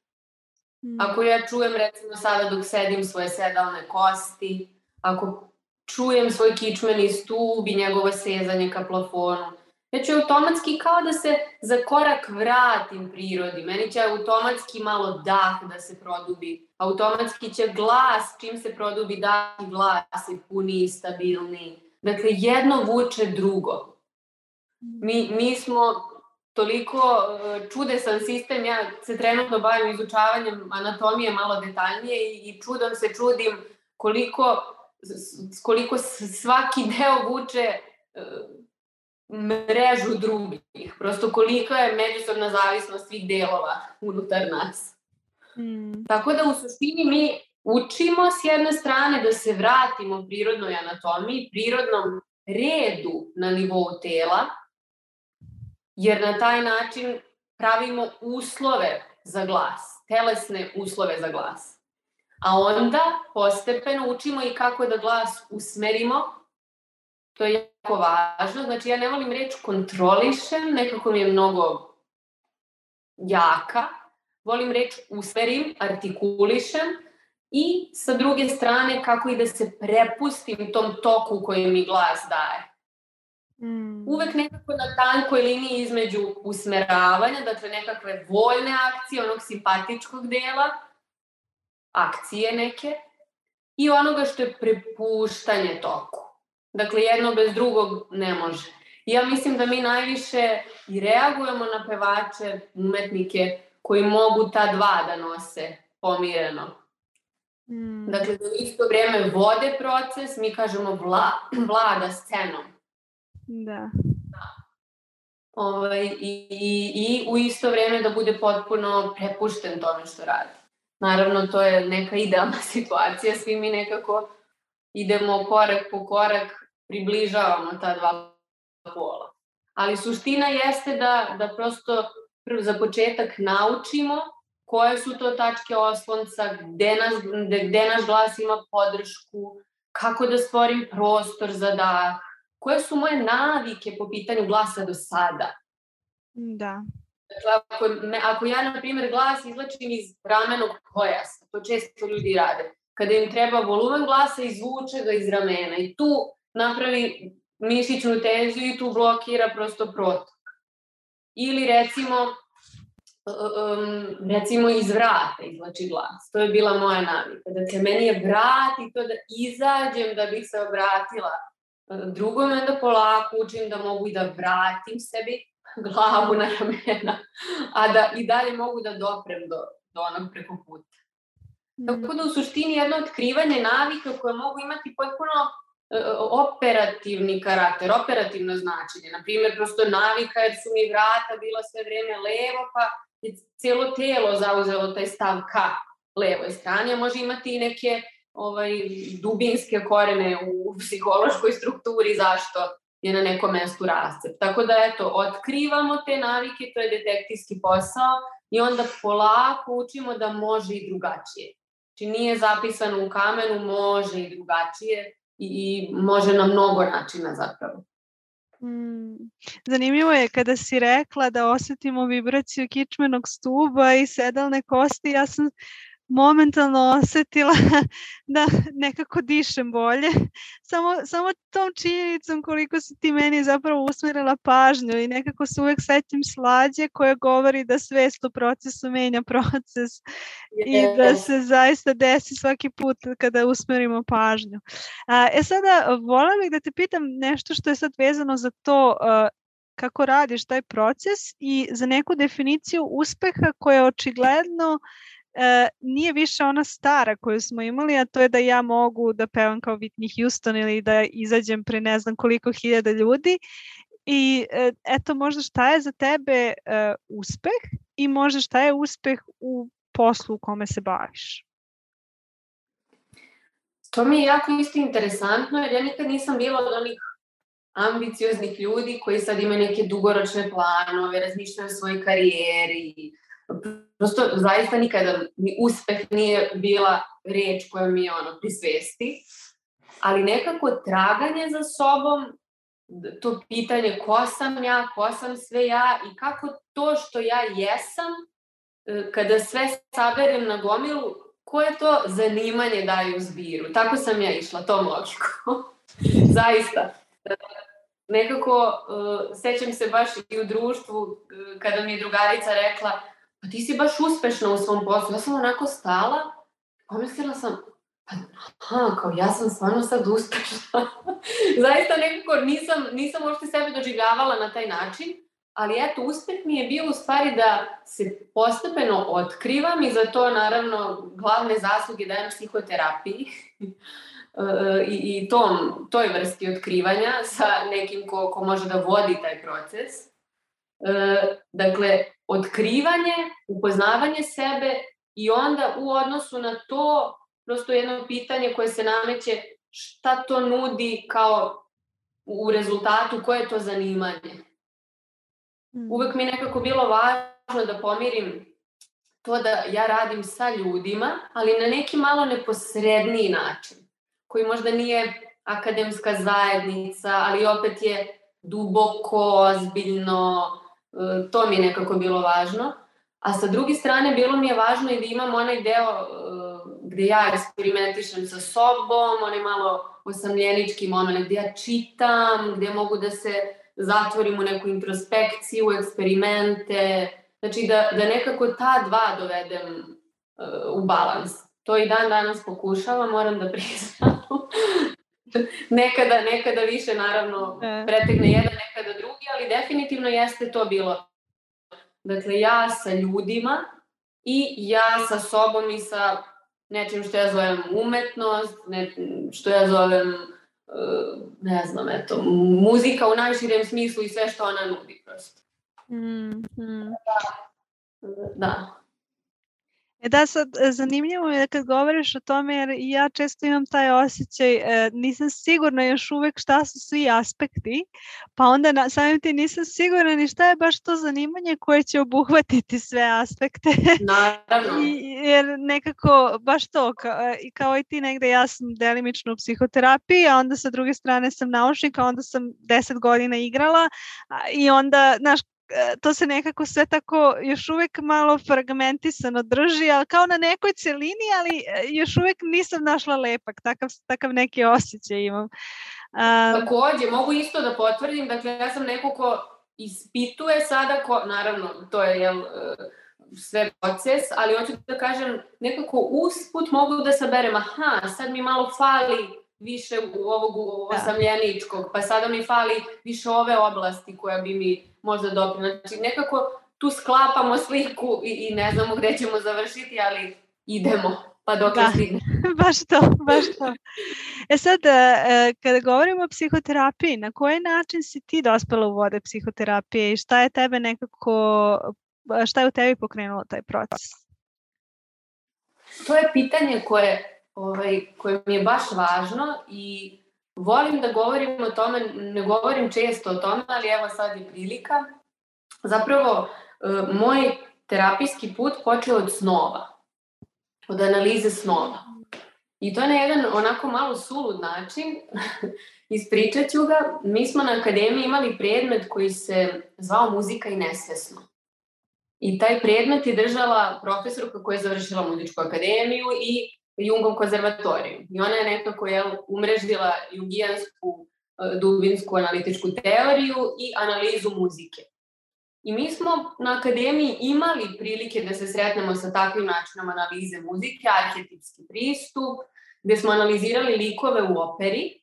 Ako ja čujem recimo sada dok sedim svoje sedalne kosti, ako čujem svoj kičmeni stub i njegovo sezanje ka plafonu, ja ću automatski kao da se za korak vratim prirodi. Meni će automatski malo dah da se produbi. Automatski će glas, čim se produbi dah i glas je puniji, stabilniji. Dakle, jedno vuče drugo. Mi, mi smo toliko e, čudesan sistem, ja se trenutno bavim izučavanjem anatomije malo detaljnije i, i čudom se čudim koliko, koliko svaki deo vuče e, mrežu drugih. Prosto kolika je međusobna zavisnost svih delova unutar nas. Mm. Tako da u suštini mi učimo s jedne strane da se vratimo prirodnoj anatomiji, prirodnom redu na nivou tela, jer na taj način pravimo uslove za glas, telesne uslove za glas. A onda postepeno učimo i kako da glas usmerimo, to je jako važno. Znači ja ne volim reč kontrolišem, nekako mi je mnogo jaka. Volim reč usmerim, artikulišem i sa druge strane kako i da se prepustim tom toku koji mi glas daje. Mm. Uvek nekako na tankoj liniji između usmeravanja, dakle nekakve voljne akcije, onog simpatičkog dela, akcije neke, i onoga što je prepuštanje toku. Dakle, jedno bez drugog ne može. Ja mislim da mi najviše i reagujemo na pevače, umetnike koji mogu ta dva da nose pomireno. Mm. Dakle, da u isto vreme vode proces, mi kažemo vla, vlada scenom. Da. Ovaj, i, i, I u isto vreme da bude potpuno prepušten tome što radi. Naravno, to je neka idealna situacija, svi mi nekako idemo korak po korak, približavamo ta dva pola. Ali suština jeste da, da prosto za početak naučimo koje su to tačke oslonca, gde, nas, gde, gde naš glas ima podršku, kako da stvorim prostor za dah, koje su moje navike po pitanju glasa do sada. Da. Dakle, ako, me, ako ja, na primjer, glas izlačim iz ramenog pojasa, to često ljudi rade, kada im treba volumen glasa, izvuče ga iz ramena i tu napravi mišićnu tenziju i tu blokira prosto protok. Ili recimo, um, recimo iz vrata izlači glas. To je bila moja navika. Dakle, meni je vrat i to da izađem da bih se obratila drugome, onda polako učim da mogu i da vratim sebi glavu na ramena, a da i dalje mogu da doprem do, do onog preko puta. Mm. Tako da u suštini jedno otkrivanje navika koje mogu imati potpuno e, operativni karakter, operativno značenje. Naprimjer, prosto navika jer su mi vrata bila sve vreme levo, pa je cijelo telo zauzelo taj stav ka levoj strani, a može imati i neke ovaj, dubinske korene u psihološkoj strukturi zašto je na nekom mestu rascep. Tako da, eto, otkrivamo te navike, to je detektivski posao i onda polako učimo da može i drugačije. Znači nije zapisano u kamenu, može i drugačije i, i može na mnogo načina zapravo. Mm. Zanimljivo je kada si rekla da osetimo vibraciju kičmenog stuba i sedalne kosti, ja sam momentalno osetila da nekako dišem bolje. Samo, samo tom činjenicom koliko si ti meni zapravo usmerila pažnju i nekako se uvek sećam slađe koja govori da svest u procesu menja proces i da se zaista desi svaki put kada usmerimo pažnju. A, e sada, vola bih da te pitam nešto što je sad vezano za to uh, kako radiš taj proces i za neku definiciju uspeha koja očigledno e, nije više ona stara koju smo imali, a to je da ja mogu da pevam kao Whitney Houston ili da izađem pre ne znam koliko hiljada ljudi i e, eto možda šta je za tebe e, uspeh i možda šta je uspeh u poslu u kome se baviš. To mi je jako isto interesantno jer ja nikad nisam bila od onih ambicioznih ljudi koji sad imaju neke dugoročne planove, razmišljaju o svojoj karijeri, prosto zaista nikada mi uspeh nije bila reč koja mi je ono prisvesti, ali nekako traganje za sobom, to pitanje ko sam ja, ko sam sve ja i kako to što ja jesam, e, kada sve saberem na gomilu, koje to zanimanje daje u zbiru. Tako sam ja išla, tom logikom. Zaista. Nekako, uh, sećam se baš i u društvu, kada mi je drugarica rekla, pa ti si baš uspešna u svom poslu. Ja sam onako stala, pomislila sam, pa aha, kao ja sam stvarno sad uspešna. Zaista nekako nisam, nisam uopšte sebe doživljavala na taj način, ali eto, uspeh mi je bio u stvari da se postepeno otkrivam i za to naravno glavne zasluge dajem psihoterapiji i, i tom, toj vrsti otkrivanja sa nekim ko, ko može da vodi taj proces. E, dakle, otkrivanje, upoznavanje sebe i onda u odnosu na to prosto jedno pitanje koje se nameće šta to nudi kao u rezultatu, koje je to zanimanje. Hmm. Uvek mi je nekako bilo važno da pomirim to da ja radim sa ljudima, ali na neki malo neposredniji način, koji možda nije akademska zajednica, ali opet je duboko, ozbiljno, to mi je nekako bilo važno. A sa druge strane, bilo mi je važno i da imam onaj deo uh, gde ja eksperimentišem sa sobom, onaj malo osamljenički moment gde ja čitam, gde mogu da se zatvorim u neku introspekciju, eksperimente, znači da, da nekako ta dva dovedem uh, u balans. To i dan danas pokušavam, moram da priznam. nekada, nekada više naravno e. pretegne jedan, nekada drugi, ali definitivno jeste to bilo. Dakle, ja sa ljudima i ja sa sobom i sa nečim što ja zovem umetnost, ne, što ja zovem, uh, ne znam, eto, muzika u najširem smislu i sve što ona nudi prosto. Mm, mm. Da. da. E da, sad e, zanimljivo je kad govoriš o tome jer ja često imam taj osjećaj, e, nisam sigurna još uvek šta su svi aspekti, pa onda na, samim ti nisam sigurna ni šta je baš to zanimanje koje će obuhvatiti sve aspekte. Naravno. I, jer nekako baš to, kao, e, kao i ti negde ja sam delimično u psihoterapiji, a onda sa druge strane sam naučnik, a onda sam 10 godina igrala a, i onda, znaš, to se nekako sve tako još uvek malo fragmentisano drži, ali kao na nekoj celini, ali e, još uvek nisam našla lepak, takav, takav neki osjećaj imam. Um, Takođe, mogu isto da potvrdim, dakle ja sam neko ko ispituje sada, ko, naravno to je jel, sve proces, ali hoću da kažem, nekako usput mogu da saberem, aha, sad mi malo fali više ovog da. osamljeničkog, pa sada mi fali više ove oblasti koja bi mi možda doprina. Znači, nekako tu sklapamo sliku i, i ne znamo gde ćemo završiti, ali idemo pa dok da, stigne. baš to, baš to. E sad, e, kada govorimo o psihoterapiji, na koji način si ti dospela u vode psihoterapije i šta je tebe nekako šta je u tebi pokrenulo taj proces? To je pitanje koje, ovaj, koje mi je baš važno i volim da govorim o tome, ne govorim često o tome, ali evo sad je prilika. Zapravo, e, moj terapijski put počeo od snova, od analize snova. I to je na jedan onako malo sulud način, ispričat ću ga. Mi smo na akademiji imali predmet koji se zvao muzika i nesvesno. I taj predmet je držala profesorka koja je završila muzičku akademiju i Jungov konzervatoriju. I ona je nekako je umrežila jungijansku e, dubinsku analitičku teoriju i analizu muzike. I mi smo na akademiji imali prilike da se sretnemo sa takvim načinom analize muzike, arhetipski pristup, gde smo analizirali likove u operi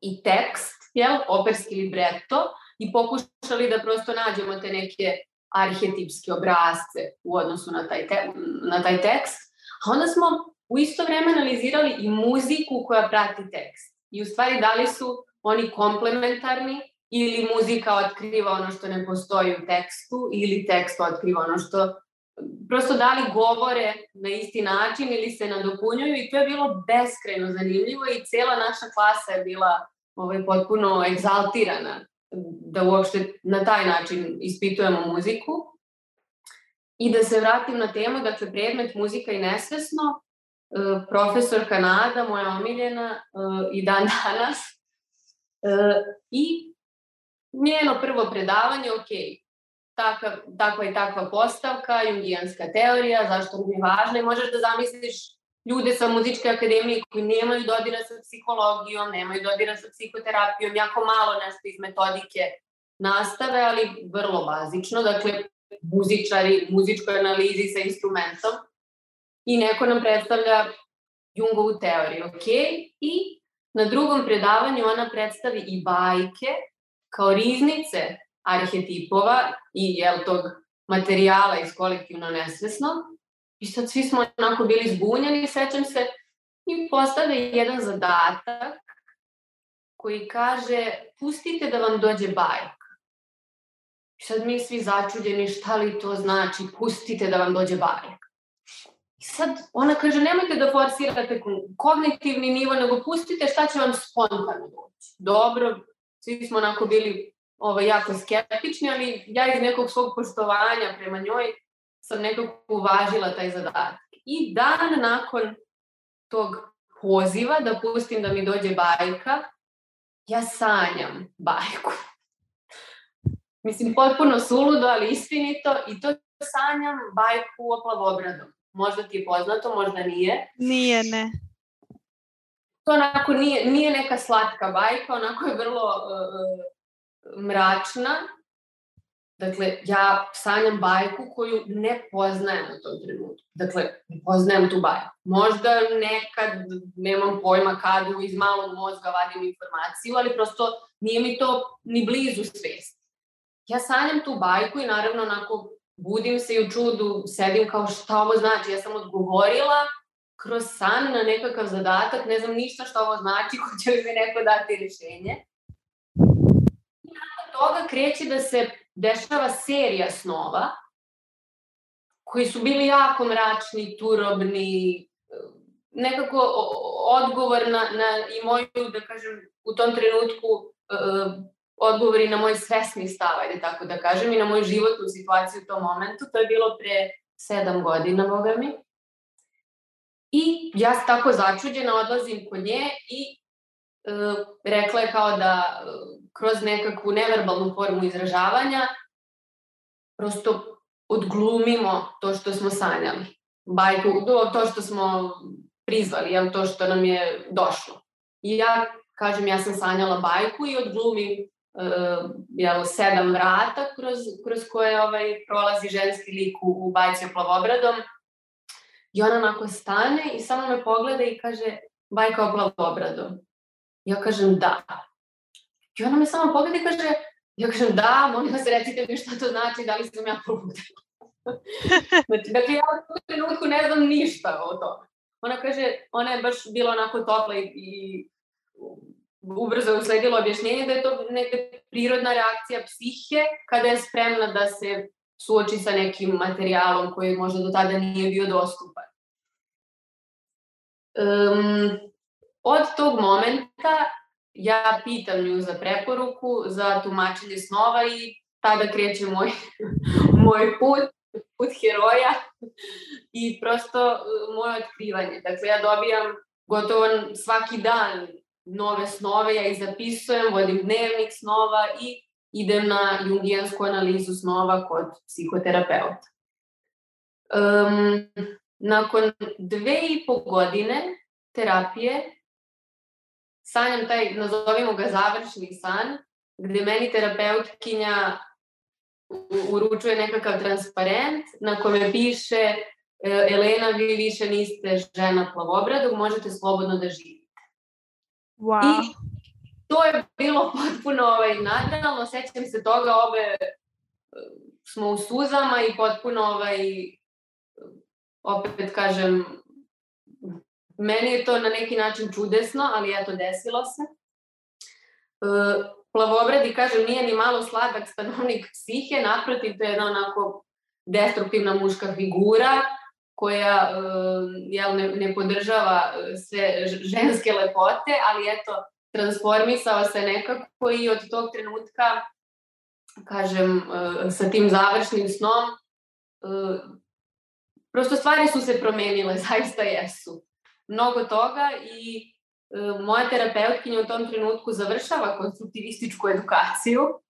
i tekst, jel, operski libreto, i pokušali da prosto nađemo te neke arhetipske obrazce u odnosu na taj, te, na taj tekst, a onda smo u isto vreme analizirali i muziku koja prati tekst. I u stvari da li su oni komplementarni ili muzika otkriva ono što ne postoji u tekstu ili tekst otkriva ono što prosto da li govore na isti način ili se nadopunjuju i to je bilo beskrajno zanimljivo i cela naša klasa je bila ovaj, potpuno egzaltirana da uopšte na taj način ispitujemo muziku. I da se vratim na temu, dakle, predmet muzika i nesvesno, e, profesor Kanada, moja omiljena, e, i dan danas. E, I njeno prvo predavanje, ok, takva, takva i takva postavka, jungijanska teorija, zašto mi je važna? I možeš da zamisliš ljude sa muzičke akademije koji nemaju dodira sa psihologijom, nemaju dodira sa psihoterapijom, jako malo nešto iz metodike nastave, ali vrlo bazično, dakle muzičari, muzičkoj analizi sa instrumentom i neko nam predstavlja Jungovu teoriju, ok? I na drugom predavanju ona predstavi i bajke kao riznice arhetipova i jel, tog materijala iz kolektivno nesvesnog I sad svi smo onako bili zbunjeni, sećam se, i postave jedan zadatak koji kaže pustite da vam dođe bajka. I sad mi svi začuđeni šta li to znači, pustite da vam dođe bajka. I sad ona kaže nemojte da forsirate kognitivni nivo, nego pustite šta će vam spontano doći. Dobro, svi smo onako bili ovaj, jako skeptični, ali ja iz nekog svog poštovanja prema njoj sam nekako uvažila taj zadatak. I dan nakon tog poziva da pustim da mi dođe bajka, ja sanjam bajku. Mislim, potpuno suludo, ali istinito i to sanjam bajku o plavobradom. Možda ti je poznato, možda nije. Nije, ne. To onako nije, nije neka slatka bajka, onako je vrlo uh, mračna Dakle, ja sanjam bajku koju ne poznajem u tom trenutku. Dakle, ne poznajem tu bajku. Možda nekad, nemam pojma kad, iz malog mozga vadim informaciju, ali prosto nije mi to ni blizu svesti. Ja sanjam tu bajku i naravno onako budim se i u čudu sedim kao šta ovo znači. Ja sam odgovorila kroz san na nekakav zadatak, ne znam ništa šta ovo znači, hoće li mi neko dati rešenje. I nakon toga kreće da se dešava serija snova koji su bili jako mračni, turobni, nekako odgovor na, na i moju, da kažem, u tom trenutku uh, odgovori na moj svesni stav, ajde tako da kažem, i na moju životnu situaciju u tom momentu. To je bilo pre sedam godina, boga mi. I ja tako začuđena odlazim kod nje i uh, rekla je kao da uh, kroz nekakvu neverbalnu formu izražavanja prosto odglumimo to što smo sanjali. Bajku, to što smo prizvali, jel, to što nam je došlo. I ja kažem, ja sam sanjala bajku i odglumim jel, sedam vrata kroz, kroz koje ovaj, prolazi ženski lik u, u bajci plavobradom. I ona onako stane i samo me pogleda i kaže, bajka o plavobradom. Ja kažem, da. I ona me samo pogleda i kaže, ja kažem, da, molim vas recite mi šta to znači, da li sam ja probudila. znači, dakle, ja u trenutku ne znam ništa o tome. Ona kaže, ona je baš bila onako topla i, i ubrzo usledilo objašnjenje da je to neka prirodna reakcija psihe kada je spremna da se suoči sa nekim materijalom koji možda do tada nije bio dostupan. Um, od tog momenta ja pitam nju za preporuku, za tumačenje snova i tada kreće moj, moj put, put heroja i prosto uh, moje otkrivanje. Dakle, ja dobijam gotovo svaki dan nove snove, ja ih zapisujem, vodim dnevnik snova i idem na jungijansku analizu snova kod psihoterapeuta. Um, nakon dve i po godine terapije sanjam taj, nazovimo ga završni san, gde meni terapeutkinja uručuje nekakav transparent na kome piše e, Elena, vi više niste žena plavobradog, možete slobodno da živite. Wow. I to je bilo potpuno ovaj, nadrealno, sećam se toga, ove, smo u suzama i potpuno, ovaj, opet kažem, meni je to na neki način čudesno, ali eto, desilo se. E, plavobradi, kažem, nije ni malo sladak stanovnik psihe, naprotiv, to je jedna onako destruktivna muška figura, koja uh, jel, ne, ne podržava uh, sve ženske lepote, ali eto, transformisao se nekako i od tog trenutka, kažem, uh, sa tim završnim snom, prosto stvari su se promenile, zaista jesu. Mnogo toga i moja terapeutkinja u tom trenutku završava konstruktivističku edukaciju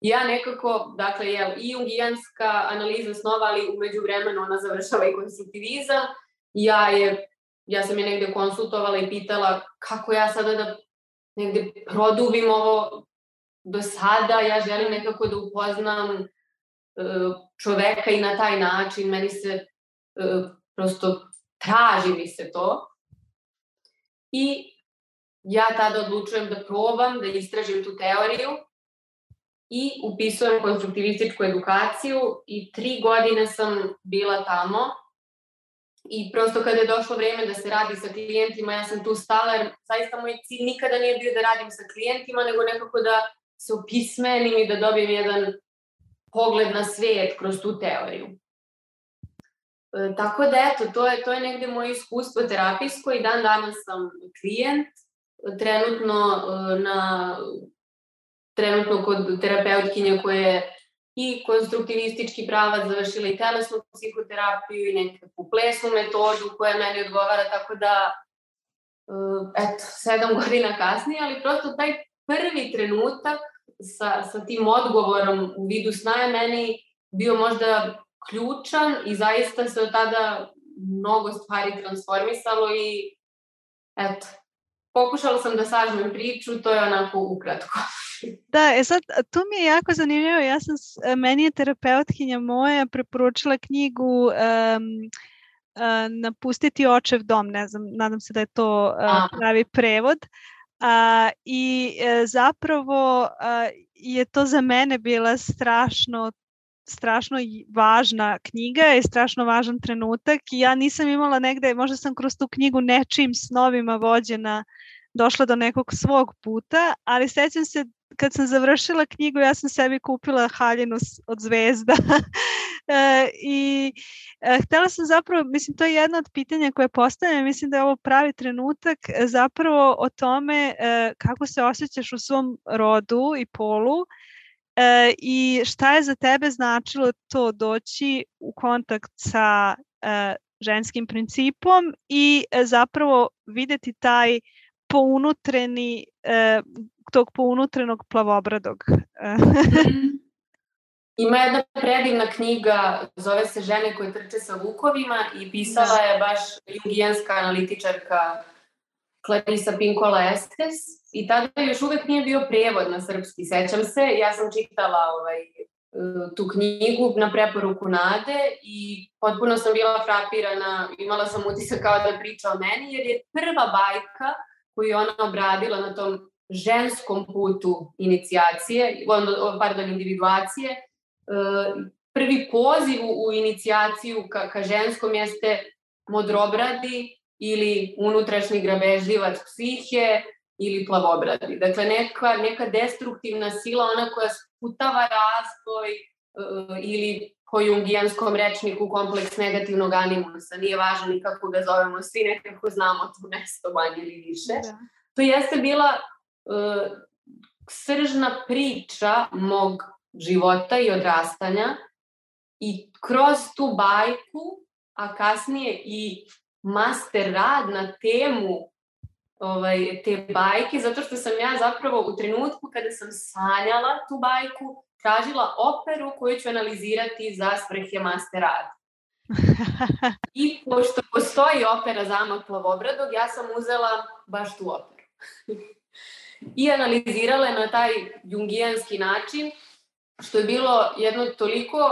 ja nekako, dakle, jel, i jungijanska analiza snova, ali umeđu vremenu ona završava i konstruktivizam. Ja, je, ja sam je negde konsultovala i pitala kako ja sada da negde produbim ovo do sada, ja želim nekako da upoznam uh, čoveka i na taj način, meni se uh, prosto traži mi se to. I ja tada odlučujem da probam, da istražim tu teoriju i upisujem konstruktivističku edukaciju i tri godine sam bila tamo i prosto kada je došlo vreme da se radi sa klijentima, ja sam tu stala jer zaista moj cilj nikada nije bio da radim sa klijentima, nego nekako da se opismenim i da dobijem jedan pogled na svet kroz tu teoriju. E, tako da eto, to je, to je negde moje iskustvo terapijsko i dan danas sam klijent. Trenutno e, na trenutno kod terapeutkinja koja je i konstruktivistički pravac završila i telesnu psihoterapiju i nekakvu plesnu metodu koja meni odgovara, tako da uh, eto, sedam godina kasnije, ali prosto taj prvi trenutak sa, sa tim odgovorom u vidu sna je meni bio možda ključan i zaista se od tada mnogo stvari transformisalo i eto, pokušala sam da sažmem priču, to je onako ukratko. Da, e sad, to mi je jako zanimljivo. Ja sam, e, meni je terapeutkinja moja preporučila knjigu um, uh, Napustiti očev dom, ne znam, nadam se da je to uh, pravi prevod. Uh, I uh, zapravo uh, je to za mene bila strašno strašno važna knjiga i strašno važan trenutak i ja nisam imala negde, možda sam kroz tu knjigu nečim snovima vođena došla do nekog svog puta, ali sećam se kad sam završila knjigu, ja sam sebi kupila haljinu od zvezda. E, i e, htela sam zapravo, mislim to je jedno od pitanja koje postavljam, mislim da je ovo pravi trenutak e, zapravo o tome e, kako se osjećaš u svom rodu i polu e, i šta je za tebe značilo to doći u kontakt sa e, ženskim principom i e, zapravo videti taj pounutreni e, tog pounutrenog plavobradog. Ima jedna predivna knjiga, zove se Žene koje trče sa vukovima i pisala je baš jungijanska analitičarka Clarissa Pinkola Estes i tada još uvek nije bio prevod na srpski, sećam se. Ja sam čitala ovaj, tu knjigu na preporuku Nade i potpuno sam bila frapirana, imala sam utisak kao da priča o meni, jer je prva bajka koju je ona obradila na tom ženskom putu inicijacije, pardon, individuacije, e, prvi poziv u inicijaciju ka, ka ženskom jeste modrobradi ili unutrašnji grabežljivac psihe ili plavobradi. Dakle, neka, neka destruktivna sila, ona koja sputava razvoj uh, ili po jungijanskom rečniku kompleks negativnog animusa. Nije važno ni kako ga zovemo, svi nekako znamo to mesto manje ili više. Da. To jeste bila uh, sržna priča mog života i odrastanja i kroz tu bajku, a kasnije i master rad na temu ovaj, te bajke, zato što sam ja zapravo u trenutku kada sam sanjala tu bajku, tražila operu koju ću analizirati za svrhe master rad. I pošto postoji opera Zamak Plavobradog, ja sam uzela baš tu operu. I analizirala na taj jungijanski način, što je bilo jedno toliko,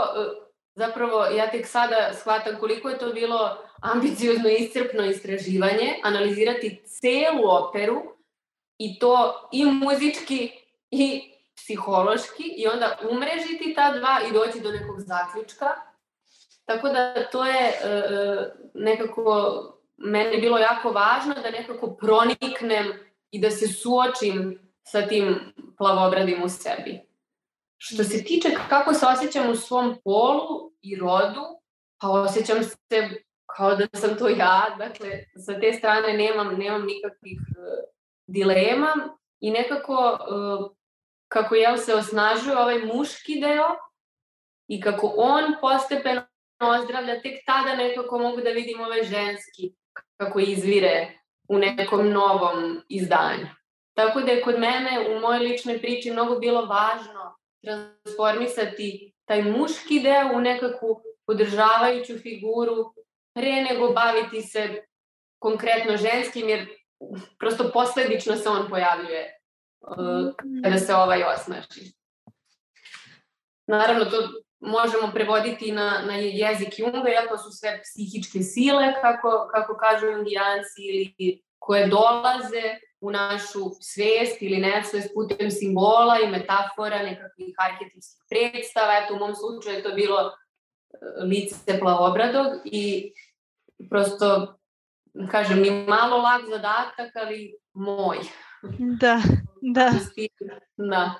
zapravo ja tek sada shvatam koliko je to bilo ambiciozno i iscrpno istraživanje, analizirati celu operu i to i muzički i psihološki i onda umrežiti ta dva i doći do nekog zaključka. Tako da to je e, e nekako meni bilo jako važno da nekako proniknem i da se suočim sa tim plavobradim u sebi. Što se tiče kako se osjećam u svom polu i rodu, pa osjećam se kao da sam to ja, dakle, sa te strane nemam, nemam nikakvih uh, dilema i nekako uh, kako jel se osnažuje ovaj muški deo i kako on postepeno ozdravlja, tek tada nekako mogu da vidim ovaj ženski kako izvire u nekom novom izdanju. Tako da je kod mene u mojoj ličnoj priči mnogo bilo važno transformisati taj muški deo u nekakvu podržavajuću figuru pre nego baviti se konkretno ženskim, jer prosto posledično se on pojavljuje kada se ovaj osnaži. Naravno, to možemo prevoditi na, na jezik Junga, jer to su sve psihičke sile, kako, kako kažu indijanci, ili koje dolaze u našu svest ili nesvest putem simbola i metafora, nekakvih arhetipskih predstava. Eto, u mom slučaju je to bilo lice plavobradog i prosto, kažem, ni malo lak zadatak, ali moj. Da, da. Da.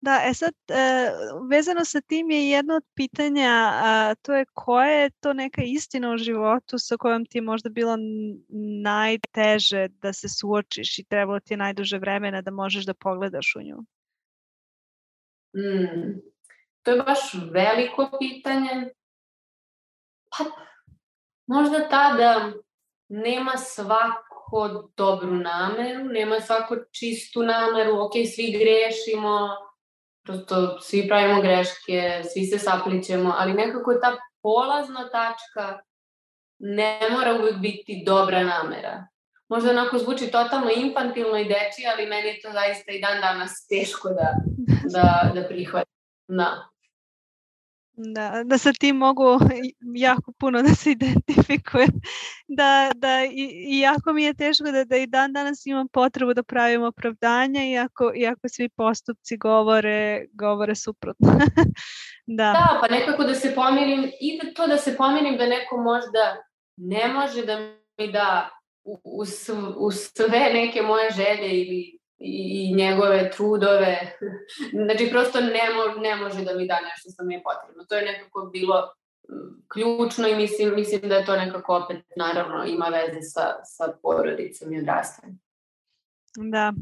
Da, e sad, e, vezano sa tim je jedno od pitanja, a, to je koja je to neka istina u životu sa kojom ti je možda bilo najteže da se suočiš i trebalo ti je najduže vremena da možeš da pogledaš u nju? Mm, to je baš veliko pitanje. Pa, možda ta da nema svako dobru nameru, nema svako čistu nameru, ok, svi grešimo, prosto svi pravimo greške, svi se saplićemo, ali nekako ta polazna tačka ne mora uvijek biti dobra namera. Možda onako zvuči totalno infantilno i deči, ali meni je to zaista i dan danas teško da, da, da prihvatim. Da. Da, da sa tim mogu jako puno da se identifikujem. Da, da i, i jako mi je teško da, da i dan danas imam potrebu da pravim opravdanja iako, iako svi postupci govore, govore suprotno. da. da, pa nekako da se pomirim i da to da se pomirim da neko možda ne može da mi da u, u, u sve neke moje želje ili i njegove trudove. Znači, prosto ne, mo, ne može da mi da nešto što mi je potrebno. To je nekako bilo ključno i mislim, mislim da je to nekako opet, naravno, ima veze sa, sa porodicom i odrastanjem. Da.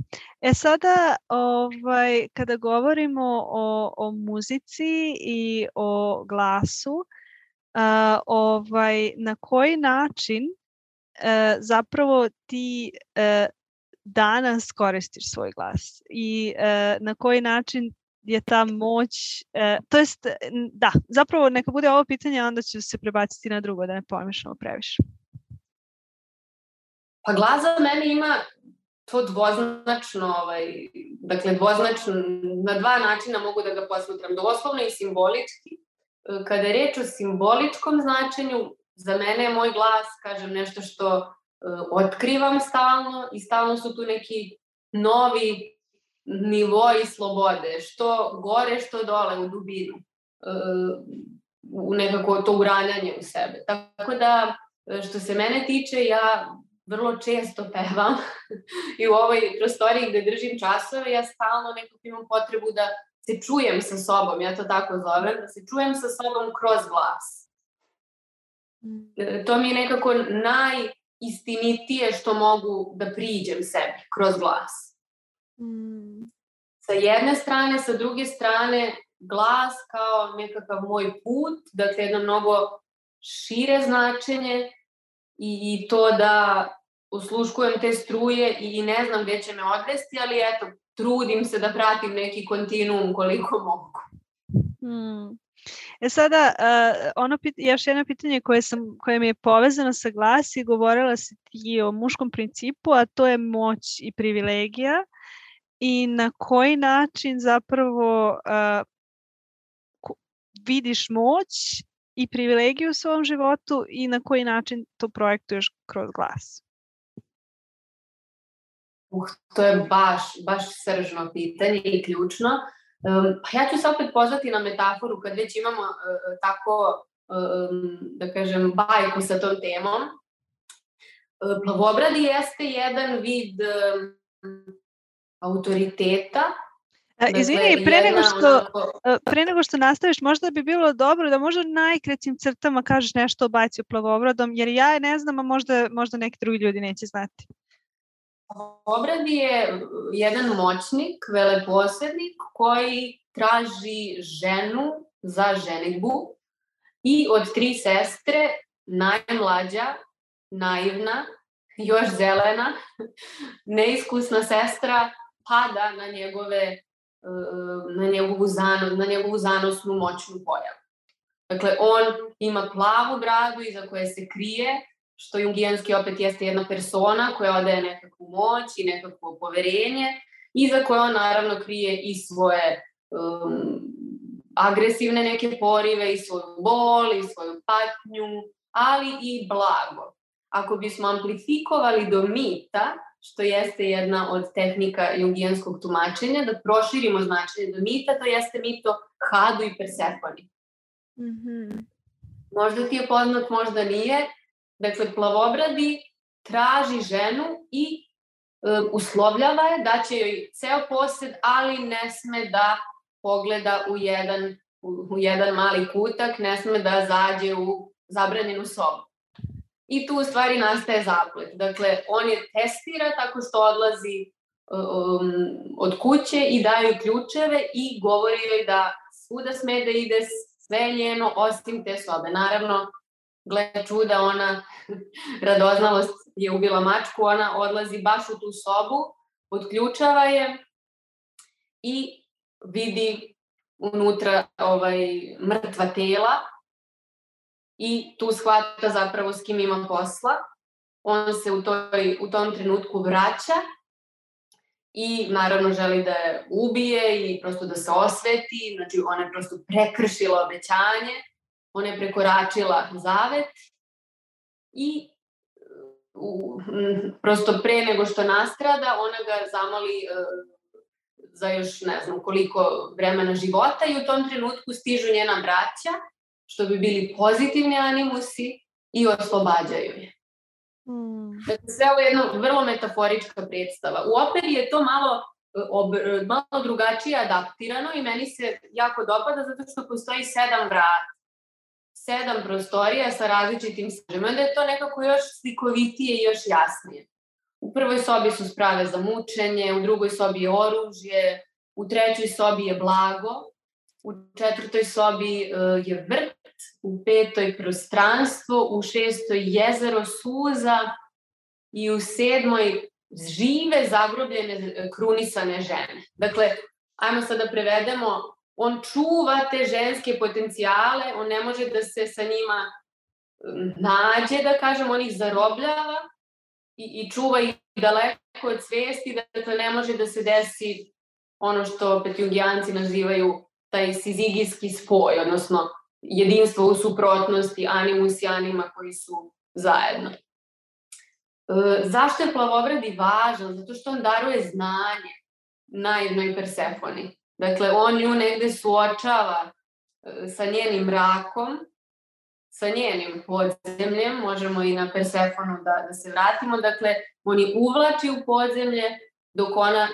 E sada, ovaj, kada govorimo o, o muzici i o glasu, uh, ovaj, na koji način uh, zapravo ti uh, danas koristiš svoj glas i e, na koji način je ta moć, e, to jest, da, zapravo neka bude ovo pitanje, onda ću se prebaciti na drugo, da ne pomišljamo previše. Pa glas za mene ima to dvoznačno, ovaj, dakle dvoznačno, na dva načina mogu da ga posmatram, doslovno i simbolički. E, kada je reč o simboličkom značenju, za mene je moj glas, kažem, nešto što otkrivam stalno i stalno su tu neki novi nivoi slobode, što gore, što dole u dubinu, u nekako to uranjanje u sebe. Tako da, što se mene tiče, ja vrlo često pevam i u ovoj prostoriji gde držim časove, ja stalno nekako imam potrebu da se čujem sa sobom, ja to tako zovem, da se čujem sa sobom kroz glas. To mi je nekako najistinitije što mogu da priđem sebi kroz glas. Mm. Sa jedne strane, sa druge strane, glas kao nekakav moj put, dakle jedno mnogo šire značenje i, i to da usluškujem te struje i, i ne znam gde će me odvesti, ali eto, trudim se da pratim neki kontinuum koliko mogu. Hmm. E sada, uh, ono pit, još jedno pitanje koje, sam, koje mi je povezano sa glas i govorila si ti o muškom principu, a to je moć i privilegija i na koji način zapravo uh, vidiš moć i privilegiju u svom životu i na koji način to projektuješ kroz glas? Uh, to je baš, baš sržno pitanje i ključno. Pa ja ću se opet pozvati na metaforu kad već imamo uh, tako, um, da kažem, bajku sa tom temom. Plavobradi jeste jedan vid autoriteta Dakle, Izvini, pre nego, što, onako... pre nego što nastaviš, možda bi bilo dobro da možda najkraćim crtama kažeš nešto o bajci o plavobradom, jer ja ne znam, a možda, možda neki drugi ljudi neće znati. Obradi je jedan moćnik, veleposednik koji traži ženu za ženitbu i od tri sestre najmlađa, naivna, još zelena, neiskusna sestra pada na njegove na njegovu, zano, na njegovu zanosnu moćnu pojavu. Dakle, on ima plavu bradu iza koje se krije, što jungijanski opet jeste jedna persona koja odaje nekakvu moć i nekakvo poverenje i za koje on naravno krije i svoje um, agresivne neke porive i svoju bol i svoju patnju, ali i blago. Ako bismo amplifikovali do mita, što jeste jedna od tehnika jungijanskog tumačenja, da proširimo značenje do mita, to jeste mito Hadu i Persefoni. Mm -hmm. Možda ti je poznat, možda nije, Dakle, plavobradi traži ženu i um, uslovljava je da će joj ceo posed, ali ne sme da pogleda u jedan, u, u jedan mali kutak, ne sme da zađe u zabranjenu sobu. I tu u stvari nastaje zaplet. Dakle, on je testira tako što odlazi um, od kuće i daju ključeve i govori joj da svuda sme da ide sve njeno osim te sobe. Naravno, gle čuda, ona radoznalost je ubila mačku, ona odlazi baš u tu sobu, odključava je i vidi unutra ovaj, mrtva tela i tu shvata zapravo s kim ima posla. On se u, toj, u tom trenutku vraća i naravno želi da je ubije i prosto da se osveti, znači ona je prosto prekršila obećanje ona je prekoračila zavet i u, prosto pre nego što nastrada, ona ga zamoli uh, za još ne znam koliko vremena života i u tom trenutku stižu njena braća, što bi bili pozitivni animusi i oslobađaju je. Mm. Dakle, sve ovo je jedna vrlo metaforička predstava. U operi je to malo, e, ob, malo drugačije adaptirano i meni se jako dopada zato što postoji sedam vrata sedam prostorija sa različitim sažima, da je to nekako još slikovitije i još jasnije. U prvoj sobi su sprave za mučenje, u drugoj sobi je oružje, u trećoj sobi je blago, u četvrtoj sobi uh, je vrt, u petoj prostranstvo, u šestoj jezero suza i u sedmoj žive zagrobljene krunisane žene. Dakle, ajmo sad da prevedemo, on čuva te ženske potencijale, on ne može da se sa njima nađe, da kažem, on ih zarobljava i, i čuva ih daleko od svesti, da to ne može da se desi ono što opet jungijanci nazivaju taj sizigijski spoj, odnosno jedinstvo u suprotnosti animus i anima koji su zajedno. E, zašto je plavobradi važan? Zato što on daruje znanje naivnoj Persefoni. Dakle, on nju negde suočava e, sa njenim mrakom, sa njenim podzemljem, možemo i na Persefonu da, da se vratimo, dakle, on je uvlači u podzemlje dok ona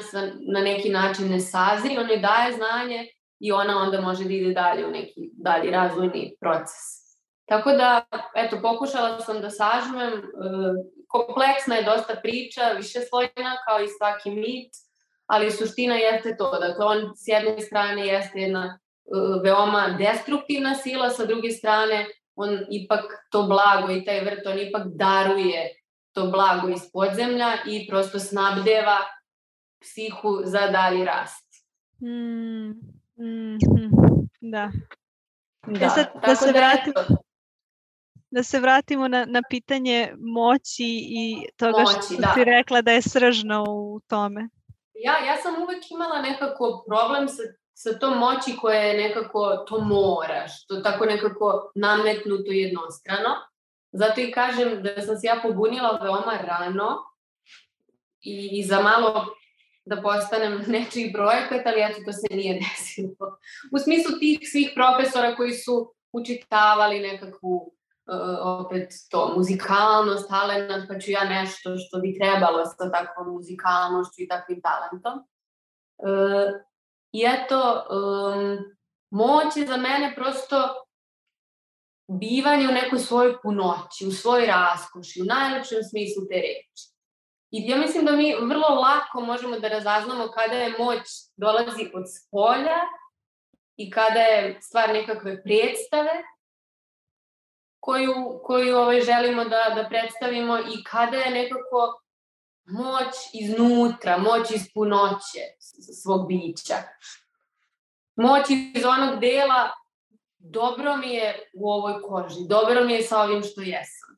na neki način ne sazri, on joj daje znanje i ona onda može da ide dalje u neki dalji razvojni proces. Tako da, eto, pokušala sam da sažmem, e, kompleksna je dosta priča, više slojena kao i svaki mit, ali suština jeste to, dakle on s jedne strane jeste jedna e, veoma destruktivna sila, sa druge strane on ipak to blago i taj vrt, on ipak daruje to blago iz podzemlja i prosto snabdeva psihu za dalji rast. Mm, mm, da. Da, e sad, da se da vratimo, da se vratimo na, na pitanje moći i toga moći, što da. si rekla da je sržno u tome. Ja, ja sam uvek imala nekako problem sa, sa tom moći koja je nekako to moraš, to tako nekako nametnuto jednostrano. Zato i kažem da sam se ja pobunila veoma rano i, i za malo da postanem nečiji projekat, ali eto to se nije desilo. U smislu tih svih profesora koji su učitavali nekakvu opet to muzikalnost, talent, pa ću ja nešto što bi trebalo sa takvom muzikalnošću i takvim talentom. Uh, I eto, um, moć je za mene prosto bivanje u nekoj svojoj punoći, u svojoj raskoši, u najlepšem smislu te reči. I ja mislim da mi vrlo lako možemo da razaznamo kada je moć dolazi od spolja i kada je stvar nekakve predstave koju, koju ovaj, želimo da, da predstavimo i kada je nekako moć iznutra, moć iz punoće svog bića. Moć iz onog dela dobro mi je u ovoj koži, dobro mi je sa ovim što jesam.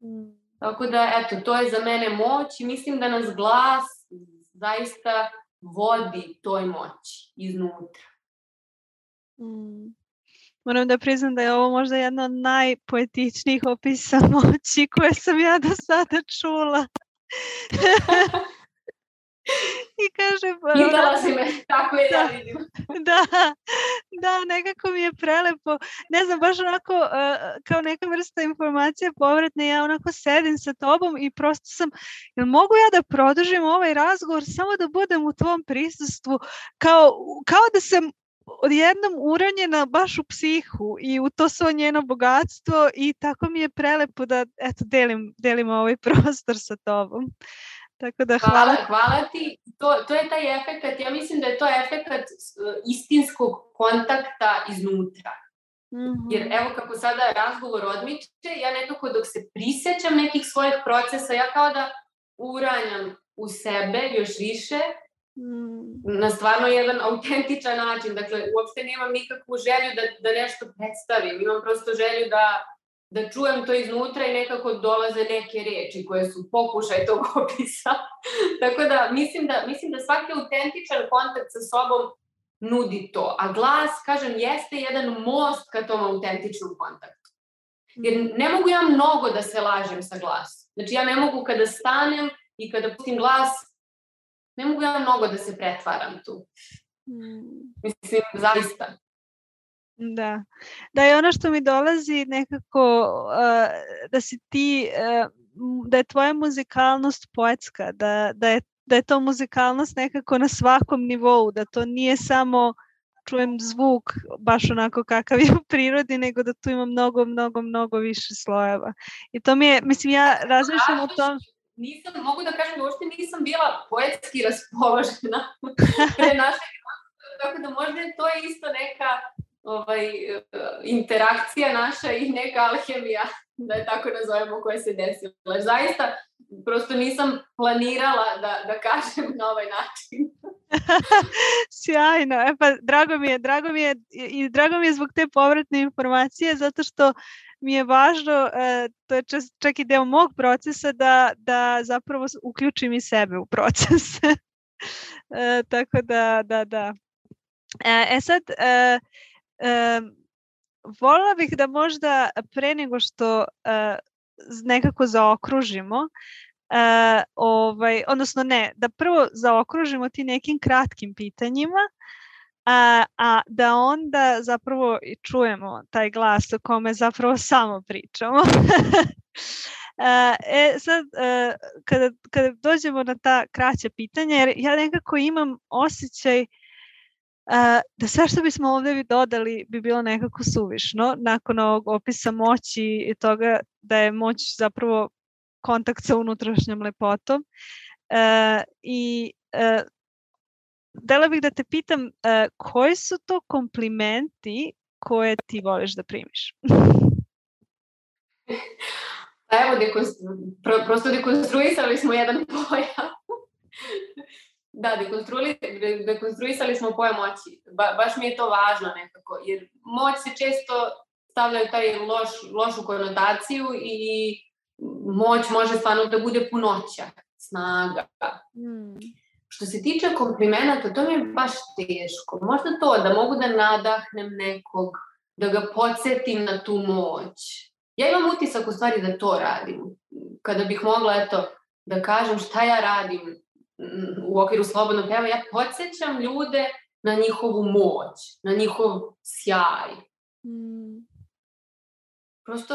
Mm. Tako da, eto, to je za mene moć i mislim da nas glas zaista vodi toj moći iznutra. Mm. Moram da priznam da je ovo možda jedna od najpoetičnijih opisa moći koje sam ja do sada čula. I kaže... Pitala si me, tako je da, ja vidim. Da, da, nekako mi je prelepo. Ne znam, baš onako uh, kao neka vrsta informacije povratne, ja onako sedim sa tobom i prosto sam, jel mogu ja da produžim ovaj razgovor samo da budem u tvom prisustvu, kao, kao da sam odjednom uranjena baš u psihu i u to svo njeno bogatstvo i tako mi je prelepo da eto, delim, delim ovaj prostor sa tobom. Tako da hvala. Hvala, hvala ti. To, to je taj efekt, ja mislim da je to efekt istinskog kontakta iznutra. Mm -hmm. Jer evo kako sada razgovor odmiče, ja nekako dok se prisjećam nekih svojih procesa, ja kao da uranjam u sebe još više. Na stvarno jedan autentičan način. Dakle, uopšte nemam nikakvu želju da, da nešto predstavim. Imam prosto želju da da čujem to iznutra i nekako dolaze neke reči koje su pokušaj tog opisa. Tako da mislim, da mislim da svaki autentičan kontakt sa sobom nudi to. A glas, kažem, jeste jedan most ka tom autentičnom kontaktu. Jer ne mogu ja mnogo da se lažem sa glasom. Znači ja ne mogu kada stanem i kada pustim glas, ne mogu ja mnogo da se pretvaram tu. Hmm. Mislim, zaista. Da. Da je ono što mi dolazi nekako uh, da si ti, uh, da je tvoja muzikalnost poetska, da, da, je, da je to muzikalnost nekako na svakom nivou, da to nije samo čujem zvuk baš onako kakav je u prirodi, nego da tu ima mnogo, mnogo, mnogo više slojeva. I to mi je, mislim, ja razmišljam o tom... Nisam, mogu da kažem da uopšte nisam bila poetski raspoložena pre našeg tako da možda je to isto neka ovaj, interakcija naša i neka alhemija, da je tako nazovemo, koja se desila. Zaista, prosto nisam planirala da, da kažem na ovaj način. Sjajno. E pa drago mi je, drago mi je i drago mi je zbog te povratne informacije zato što mi je važno, e, to je čak i deo mog procesa da, da zapravo uključim i sebe u proces. e, tako da, da, da. E, e sad, e, e, volila bih da možda pre nego što uh, nekako zaokružimo, uh, ovaj, odnosno ne, da prvo zaokružimo ti nekim kratkim pitanjima, a, a da onda zapravo i čujemo taj glas o kome zapravo samo pričamo. e sad, kada, kada dođemo na ta kraća pitanja, jer ja nekako imam osjećaj da sve što bismo ovde dodali bi bilo nekako suvišno nakon ovog opisa moći i toga da je moć zapravo kontakt sa unutrašnjom lepotom. E, I e, dela bih da te pitam e, koji su to komplimenti koje ti voliš da primiš? Pa evo, dekonstru... prosto dekonstruisali smo jedan pojam Da, dekonstruisali, dekonstruisali smo pojam moći. Ba, baš mi je to važno nekako, jer moć se često stavlja u taj loš, lošu konotaciju i moć može stvarno da bude punoća, snaga. Mm. Što se tiče komplimenta, to mi je baš teško. Možda to, da mogu da nadahnem nekog, da ga podsjetim na tu moć. Ja imam utisak u stvari da to radim. Kada bih mogla, eto, da kažem šta ja radim u okviru slobodnog peva, ja podsjećam ljude na njihovu moć, na njihov sjaj. Mm. Prosto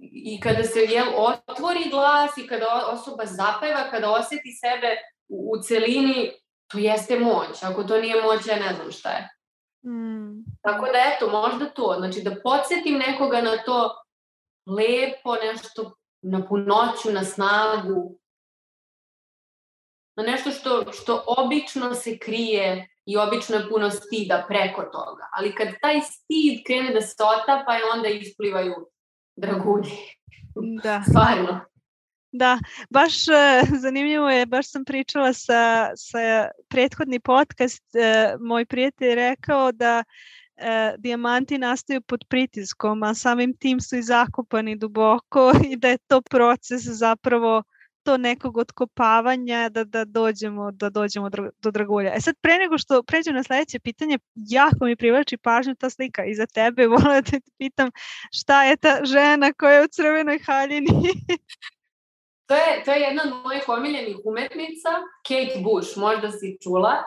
i kada se jel, otvori glas i kada osoba zapeva, kada oseti sebe u, u celini, to jeste moć. Ako to nije moć, ja ne znam šta je. Mm. Tako da eto, možda to. Znači da podsjetim nekoga na to lepo nešto, na punoću, na snagu, na nešto što, što obično se krije i obično je puno stida preko toga. Ali kad taj stid krene da se otapa, onda isplivaju dragulji. Da. Stvarno. Da, baš e, zanimljivo je, baš sam pričala sa, sa prethodni podcast, e, moj prijatelj je rekao da e, dijamanti nastaju pod pritiskom, a samim tim su i zakopani duboko i da je to proces zapravo to nekog otkopavanja da, da dođemo, da dođemo do dragulja. E sad, pre nego što pređem na sledeće pitanje, jako mi privlači pažnju ta slika iza tebe. Vola da te pitam šta je ta žena koja je u crvenoj haljini? To, je, to je jedna od mojih omiljenih umetnica, Kate Bush, možda si čula.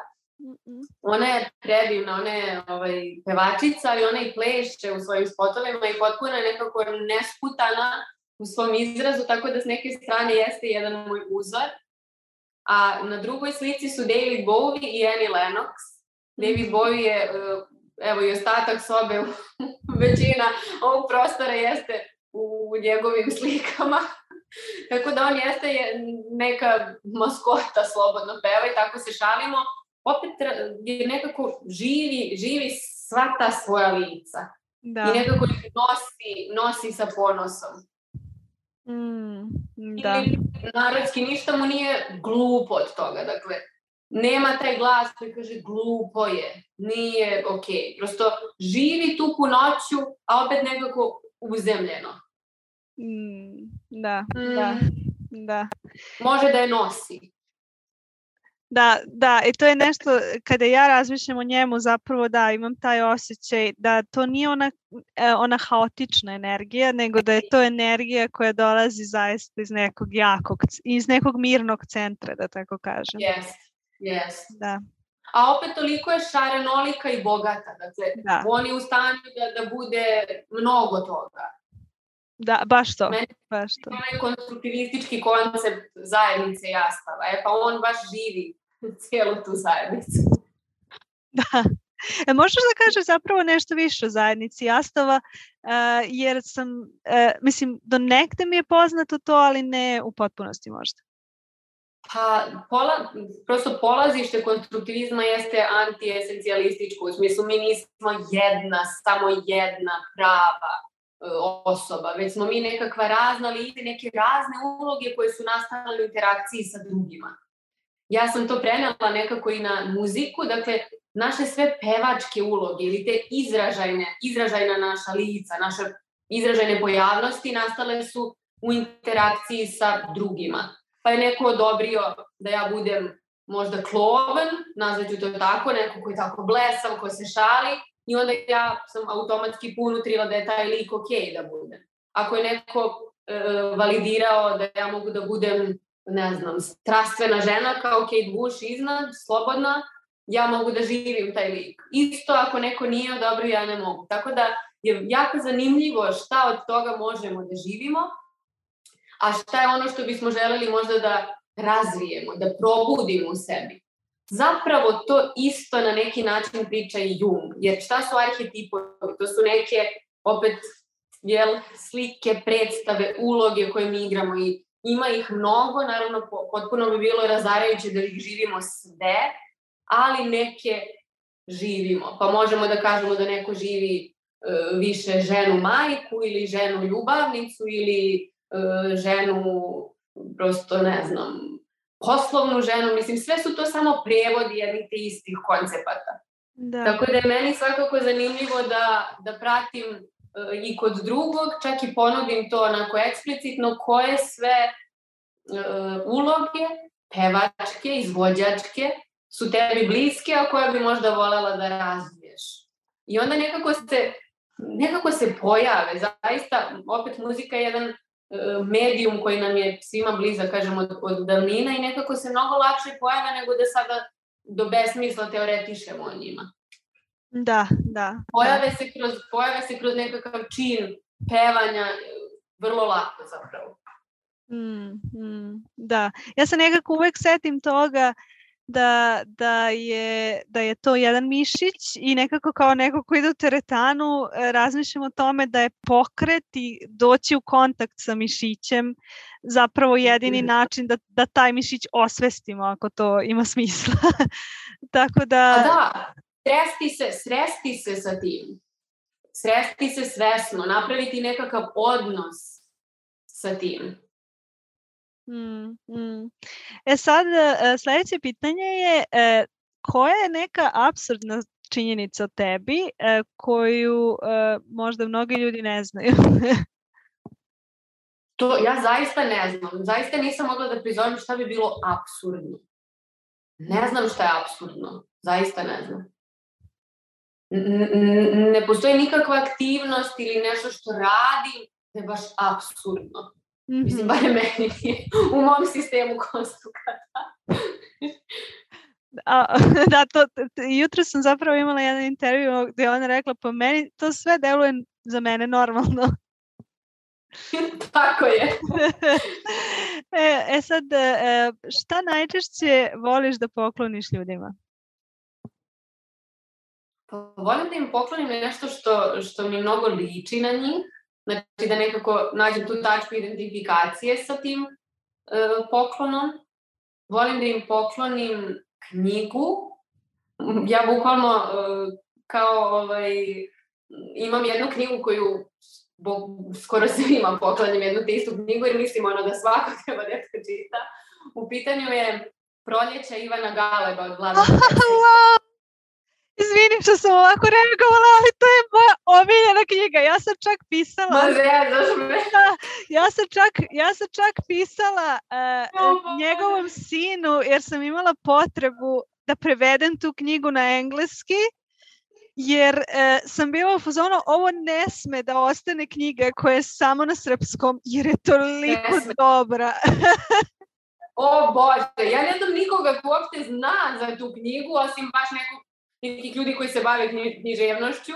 Ona je predivna, ona je ovaj, pevačica, ali ona i pleše u svojim spotovima i potpuno je nekako nesputana u svom izrazu, tako da s neke strane jeste jedan moj uzor. A na drugoj slici su David Bowie i Annie Lennox. David mhm. Bowie je, eh, evo i ostatak sobe, većina ovog prostora jeste u njegovim slikama. Tako da on jeste je neka maskota slobodno peva i tako se šalimo. Opet je nekako živi, živi sva ta svoja lica. Da. I nekako ih nosi, nosi sa ponosom. Mm, da. Ili narodski ništa mu nije glupo od toga. Dakle, nema taj glas koji kaže glupo je, nije ok. Prosto živi tu punoću, a opet nekako uzemljeno. Mm, da, mm. da, da. Može da je nosi. Da, da, i to je nešto, kada ja razmišljam o njemu, zapravo da, imam taj osjećaj da to nije ona, e, ona haotična energija, nego da je to energija koja dolazi zaista iz nekog jakog, iz nekog mirnog centra, da tako kažem. Yes, yes. Da. A opet toliko je šarenolika i bogata, dakle, da. on je u stanju da, da bude mnogo toga. Da, baš to. Meni baš to. je konstruktivistički koncept zajednice jastava. E pa on baš živi cijelu tu zajednicu. Da. E, možeš da kažeš zapravo nešto više o zajednici jastava, uh, jer sam, uh, mislim, do nekde mi je poznato to, ali ne u potpunosti možda. Pa, pola, prosto polazište konstruktivizma jeste antiesencijalističko, u smislu mi nismo jedna, samo jedna prava osoba, već smo mi nekakva razna lice, neke razne uloge koje su nastale u interakciji sa drugima. ja sam to prenela nekako i na muziku, dakle, naše sve pevačke uloge ili te izražajne, izražajna naša lica, naše izražajne pojavnosti nastale su u interakciji sa drugima. Pa je neko odobrio da ja budem možda kloven, nazvaću to tako, neko koji je tako blesav, ko se šali, i onda ja sam automatski unutrila da je taj lik ok da bude. Ako je neko e, validirao da ja mogu da budem, ne znam, strastvena žena kao Kate Bush iznad, slobodna, ja mogu da živim taj lik. Isto ako neko nije odobrio, ja ne mogu. Tako da je jako zanimljivo šta od toga možemo da živimo, a šta je ono što bismo želeli možda da razvijemo, da probudimo u sebi. Zapravo to isto na neki način priča i Jung, jer šta su arhetipovi? To su neke, opet, jel, slike, predstave, uloge koje mi igramo i ima ih mnogo, naravno potpuno bi bilo razarajuće da ih živimo sve, ali neke živimo. Pa možemo da kažemo da neko živi e, više ženu majku ili ženu ljubavnicu ili e, ženu prosto ne znam poslovnu ženu, mislim sve su to samo prevodi jednih te istih koncepata. Da. Tako da je meni svakako zanimljivo da, da pratim uh, i kod drugog, čak i ponudim to onako eksplicitno, koje sve uh, uloge, pevačke, izvođačke, su tebi bliske, a koje bi možda volela da razviješ. I onda nekako se, nekako se pojave, zaista, opet muzika je jedan medijum koji nam je svima bliza, kažem, od, od davnina i nekako se mnogo lakše pojave nego da sada do besmisla teoretišemo o njima. Da, da. Pojave, da. Se, kroz, pojave se kroz nekakav čin pevanja vrlo lako zapravo. Mm, mm, da, ja se nekako uvek setim toga da, da, je, da je to jedan mišić i nekako kao neko ko ide u teretanu e, razmišljam o tome da je pokret i doći u kontakt sa mišićem zapravo jedini način da, da taj mišić osvestimo ako to ima smisla. Tako da... A da, sresti se, sresti se sa tim. Sresti se svesno, napraviti nekakav odnos sa tim. Mm, mm. E sad, sledeće pitanje je koja je neka absurdna činjenica o tebi koju možda mnogi ljudi ne znaju? to ja zaista ne znam. Zaista nisam mogla da prizovem šta bi bilo absurdno. Ne znam šta je absurdno. Zaista ne znam. ne postoji nikakva aktivnost ili nešto što radim da je baš absurdno. Mm-hmm. Mislim, bare meni u mom sistemu konstrukata. A, da, to, jutro sam zapravo imala jedan intervju gde ona rekla, pa meni to sve deluje za mene normalno. Tako je. e, e sad, e, šta najčešće voliš da pokloniš ljudima? Pa volim da im poklonim nešto što, što mi mnogo liči na njih, Znači da nekako nađem tu tačku identifikacije sa tim uh, poklonom. Volim da im poklonim knjigu. Ja bukvalno uh, kao ovaj, imam jednu knjigu koju bo, skoro svima poklanjam jednu te istu knjigu jer mislim ono da svako treba da čita. U pitanju je Proljeća Ivana Galeba od Vlada Izvini što sam ovako reagovala, ali to je moja omiljena knjiga. Ja sam čak pisala... Ma zezaš me. Da, ja sam čak, ja sam čak pisala uh, njegovom sinu jer sam imala potrebu da prevedem tu knjigu na engleski jer uh, sam bila u fazonu ovo ne sme da ostane knjiga koja je samo na srpskom jer je toliko dobra. o Bože, ja ne znam nikoga ko uopšte zna za tu knjigu, osim baš nekog nekih ljudi koji se bave književnošću,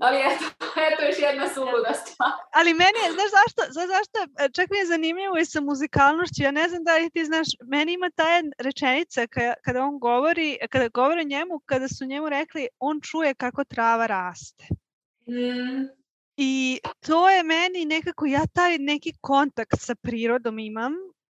ali eto, eto još jedna suluda stvar. Ali meni je, znaš zašto, znaš zašto, čak mi je zanimljivo i sa muzikalnošću, ja ne znam da li ti znaš, meni ima ta rečenica kada, kada on govori, kada govore njemu, kada su njemu rekli, on čuje kako trava raste. Mm. I to je meni nekako, ja taj neki kontakt sa prirodom imam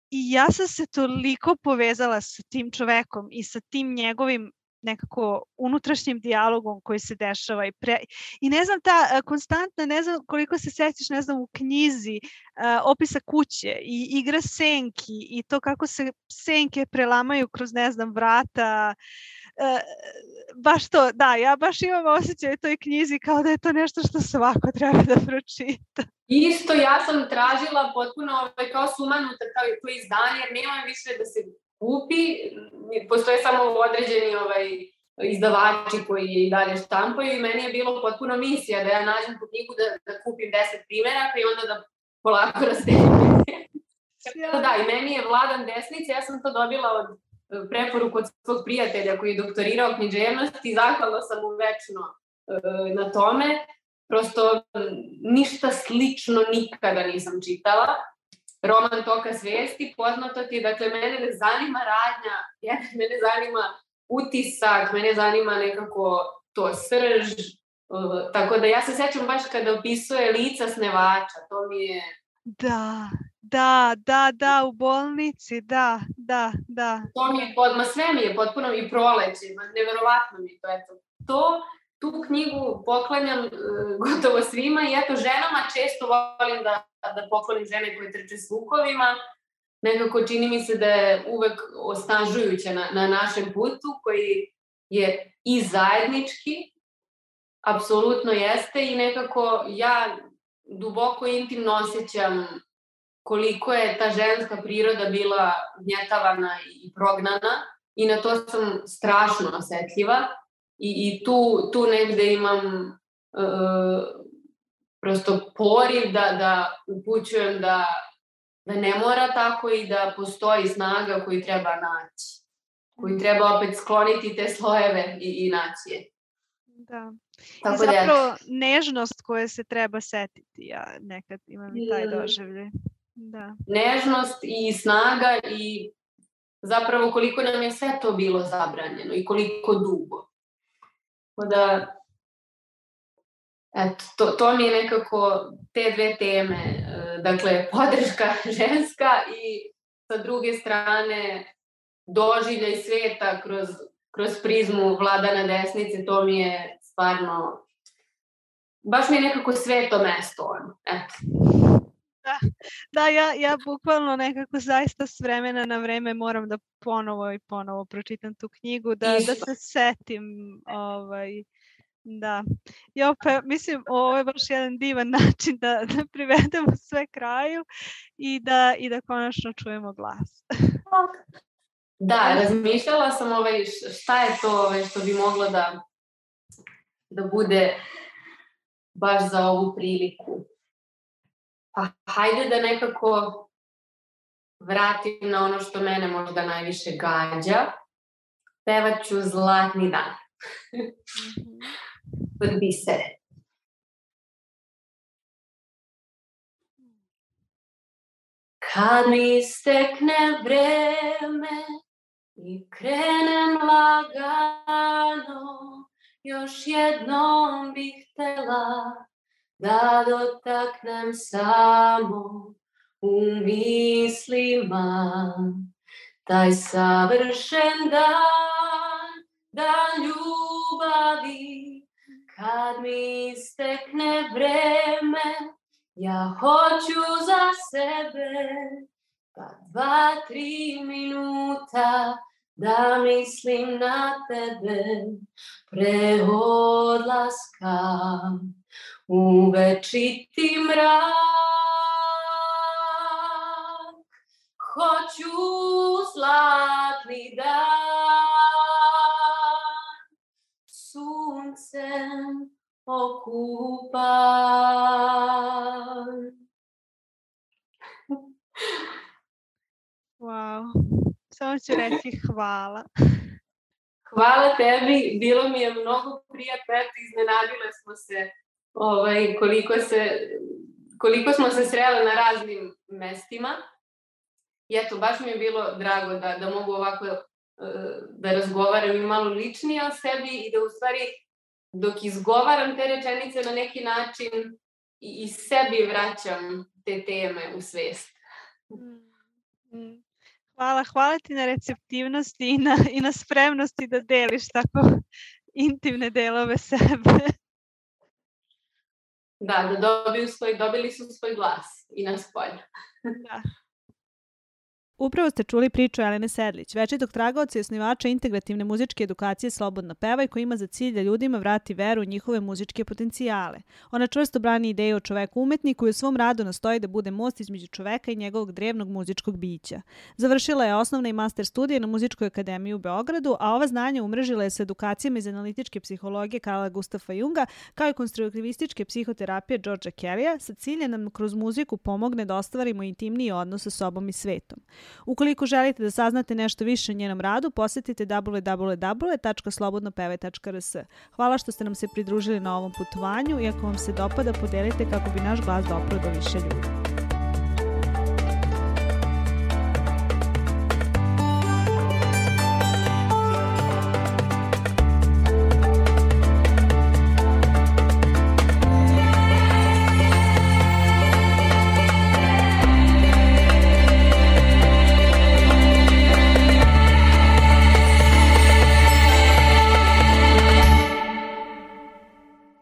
i ja sam se toliko povezala sa tim čovekom i sa tim njegovim nekako unutrašnjim dijalogom koji se dešava i pre... i ne znam ta konstantna ne znam koliko se sećaš ne znam u knjizi uh, opisa kuće i igra senki i to kako se senke prelamaju kroz ne znam vrata uh, baš to, da, ja baš imam osjećaj u toj knjizi kao da je to nešto što svako treba da pročita. Isto, ja sam tražila potpuno ovaj, kao sumanuta kao to izdanje, jer nema više da se kupi, postoje samo određeni ovaj, izdavači koji i dalje štampaju i meni je bilo potpuno misija da ja nađem tu knjigu da, da kupim 10 primjeraka i onda da polako rastedim. Ja. da, i meni je Vladan Desnice, ja sam to dobila od e, preporuku od svog prijatelja koji je doktorirao književnost i zahvalna sam mu večno e, na tome. Prosto ništa slično nikada nisam čitala roman Toka svijesti, poznato ti, dakle, mene ne zanima radnja, ja, mene zanima utisak, mene zanima nekako to srž, uh, tako da ja se sećam baš kada opisuje lica snevača, to mi je... Da, da, da, da, u bolnici, da, da, da. To mi je, ma sve mi je potpuno i proleće, neverovatno mi to, eto. To tu knjigu poklanjam uh, gotovo svima i eto ženama često volim da, da poklonim žene koje trče s vukovima. Nekako čini mi se da je uvek osnažujuća na, na našem putu koji je i zajednički, apsolutno jeste i nekako ja duboko intimno osjećam koliko je ta ženska priroda bila gnjetavana i prognana i na to sam strašno osetljiva i, i tu, tu negde imam uh, prosto poriv da, da upućujem da, da ne mora tako i da postoji snaga koju treba naći. Koji treba opet skloniti te slojeve i, i naći je. Da. Tako I da zapravo da, nežnost koje se treba setiti, ja nekad imam i taj mm. doživljaj. Da. Nežnost i snaga i zapravo koliko nam je sve to bilo zabranjeno i koliko dugo. Tako da, eto, to, to mi je nekako te dve teme, e, dakle, podrška ženska i sa druge strane doživljaj sveta kroz, kroz prizmu vladana desnice, to mi je stvarno, baš mi je nekako sveto mesto, ono, eto. Da, da ja, ja bukvalno nekako zaista s vremena na vreme moram da ponovo i ponovo pročitam tu knjigu, da, da se setim ovaj, Da. I opet, mislim, ovo je baš jedan divan način da, da privedemo sve kraju i da, i da konačno čujemo glas. Da, razmišljala sam ovaj, šta je to ovaj, što bi moglo da, da bude baš za ovu priliku. Pa hajde da nekako vratim na ono što mene možda najviše gađa. Pevaću Zlatni dan. Kod bisere. Kad mi stekne vreme i krenem lagano, još jednom bih htela da dotaknem samo u mislima. Taj savršen dan, dan ljubavi, kad mi istekne vreme, ja hoću za sebe. Pa dva, tri minuta da mislim na tebe pre odlaska u večiti mrak. Hoću zlatni dan, suncem okupan. Wow, samo ću reći hvala. Hvala tebi, bilo mi je mnogo prijatno, eto iznenadile smo se ovaj, koliko, se, koliko smo se srele na raznim mestima. I eto, baš mi je bilo drago da, da mogu ovako eh, da razgovaram i malo ličnije o sebi i da u stvari dok izgovaram te rečenice na neki način i, i sebi vraćam te teme u svest. Mm, mm. Hvala, hvala ti na receptivnosti i na, i na spremnosti da deliš tako intimne delove sebe. Da, da dobiju svoj, dobili su svoj glas i na spolju. Da. Upravo ste čuli priču Elene Sedlić, večitog tragaoca i osnivača integrativne muzičke edukacije Slobodna pevaj koji ima za cilj da ljudima vrati veru u njihove muzičke potencijale. Ona čvrsto brani ideju o čoveku umetniku i u svom radu nastoji da bude most između čoveka i njegovog drevnog muzičkog bića. Završila je osnovne i master studije na Muzičkoj akademiji u Beogradu, a ova znanja umrežila je sa edukacijama iz analitičke psihologije Karla Gustafa Junga, kao i konstruktivističke psihoterapije Georgea Kellya, sa ciljem nam kroz muziku pomogne da ostvarimo intimniji odnos sa sobom i svetom. Ukoliko želite da saznate nešto više o njenom radu, posetite www.slobodnopeve.rs. Hvala što ste nam se pridružili na ovom putovanju i ako vam se dopada, podelite kako bi naš glas doprao do više ljudi.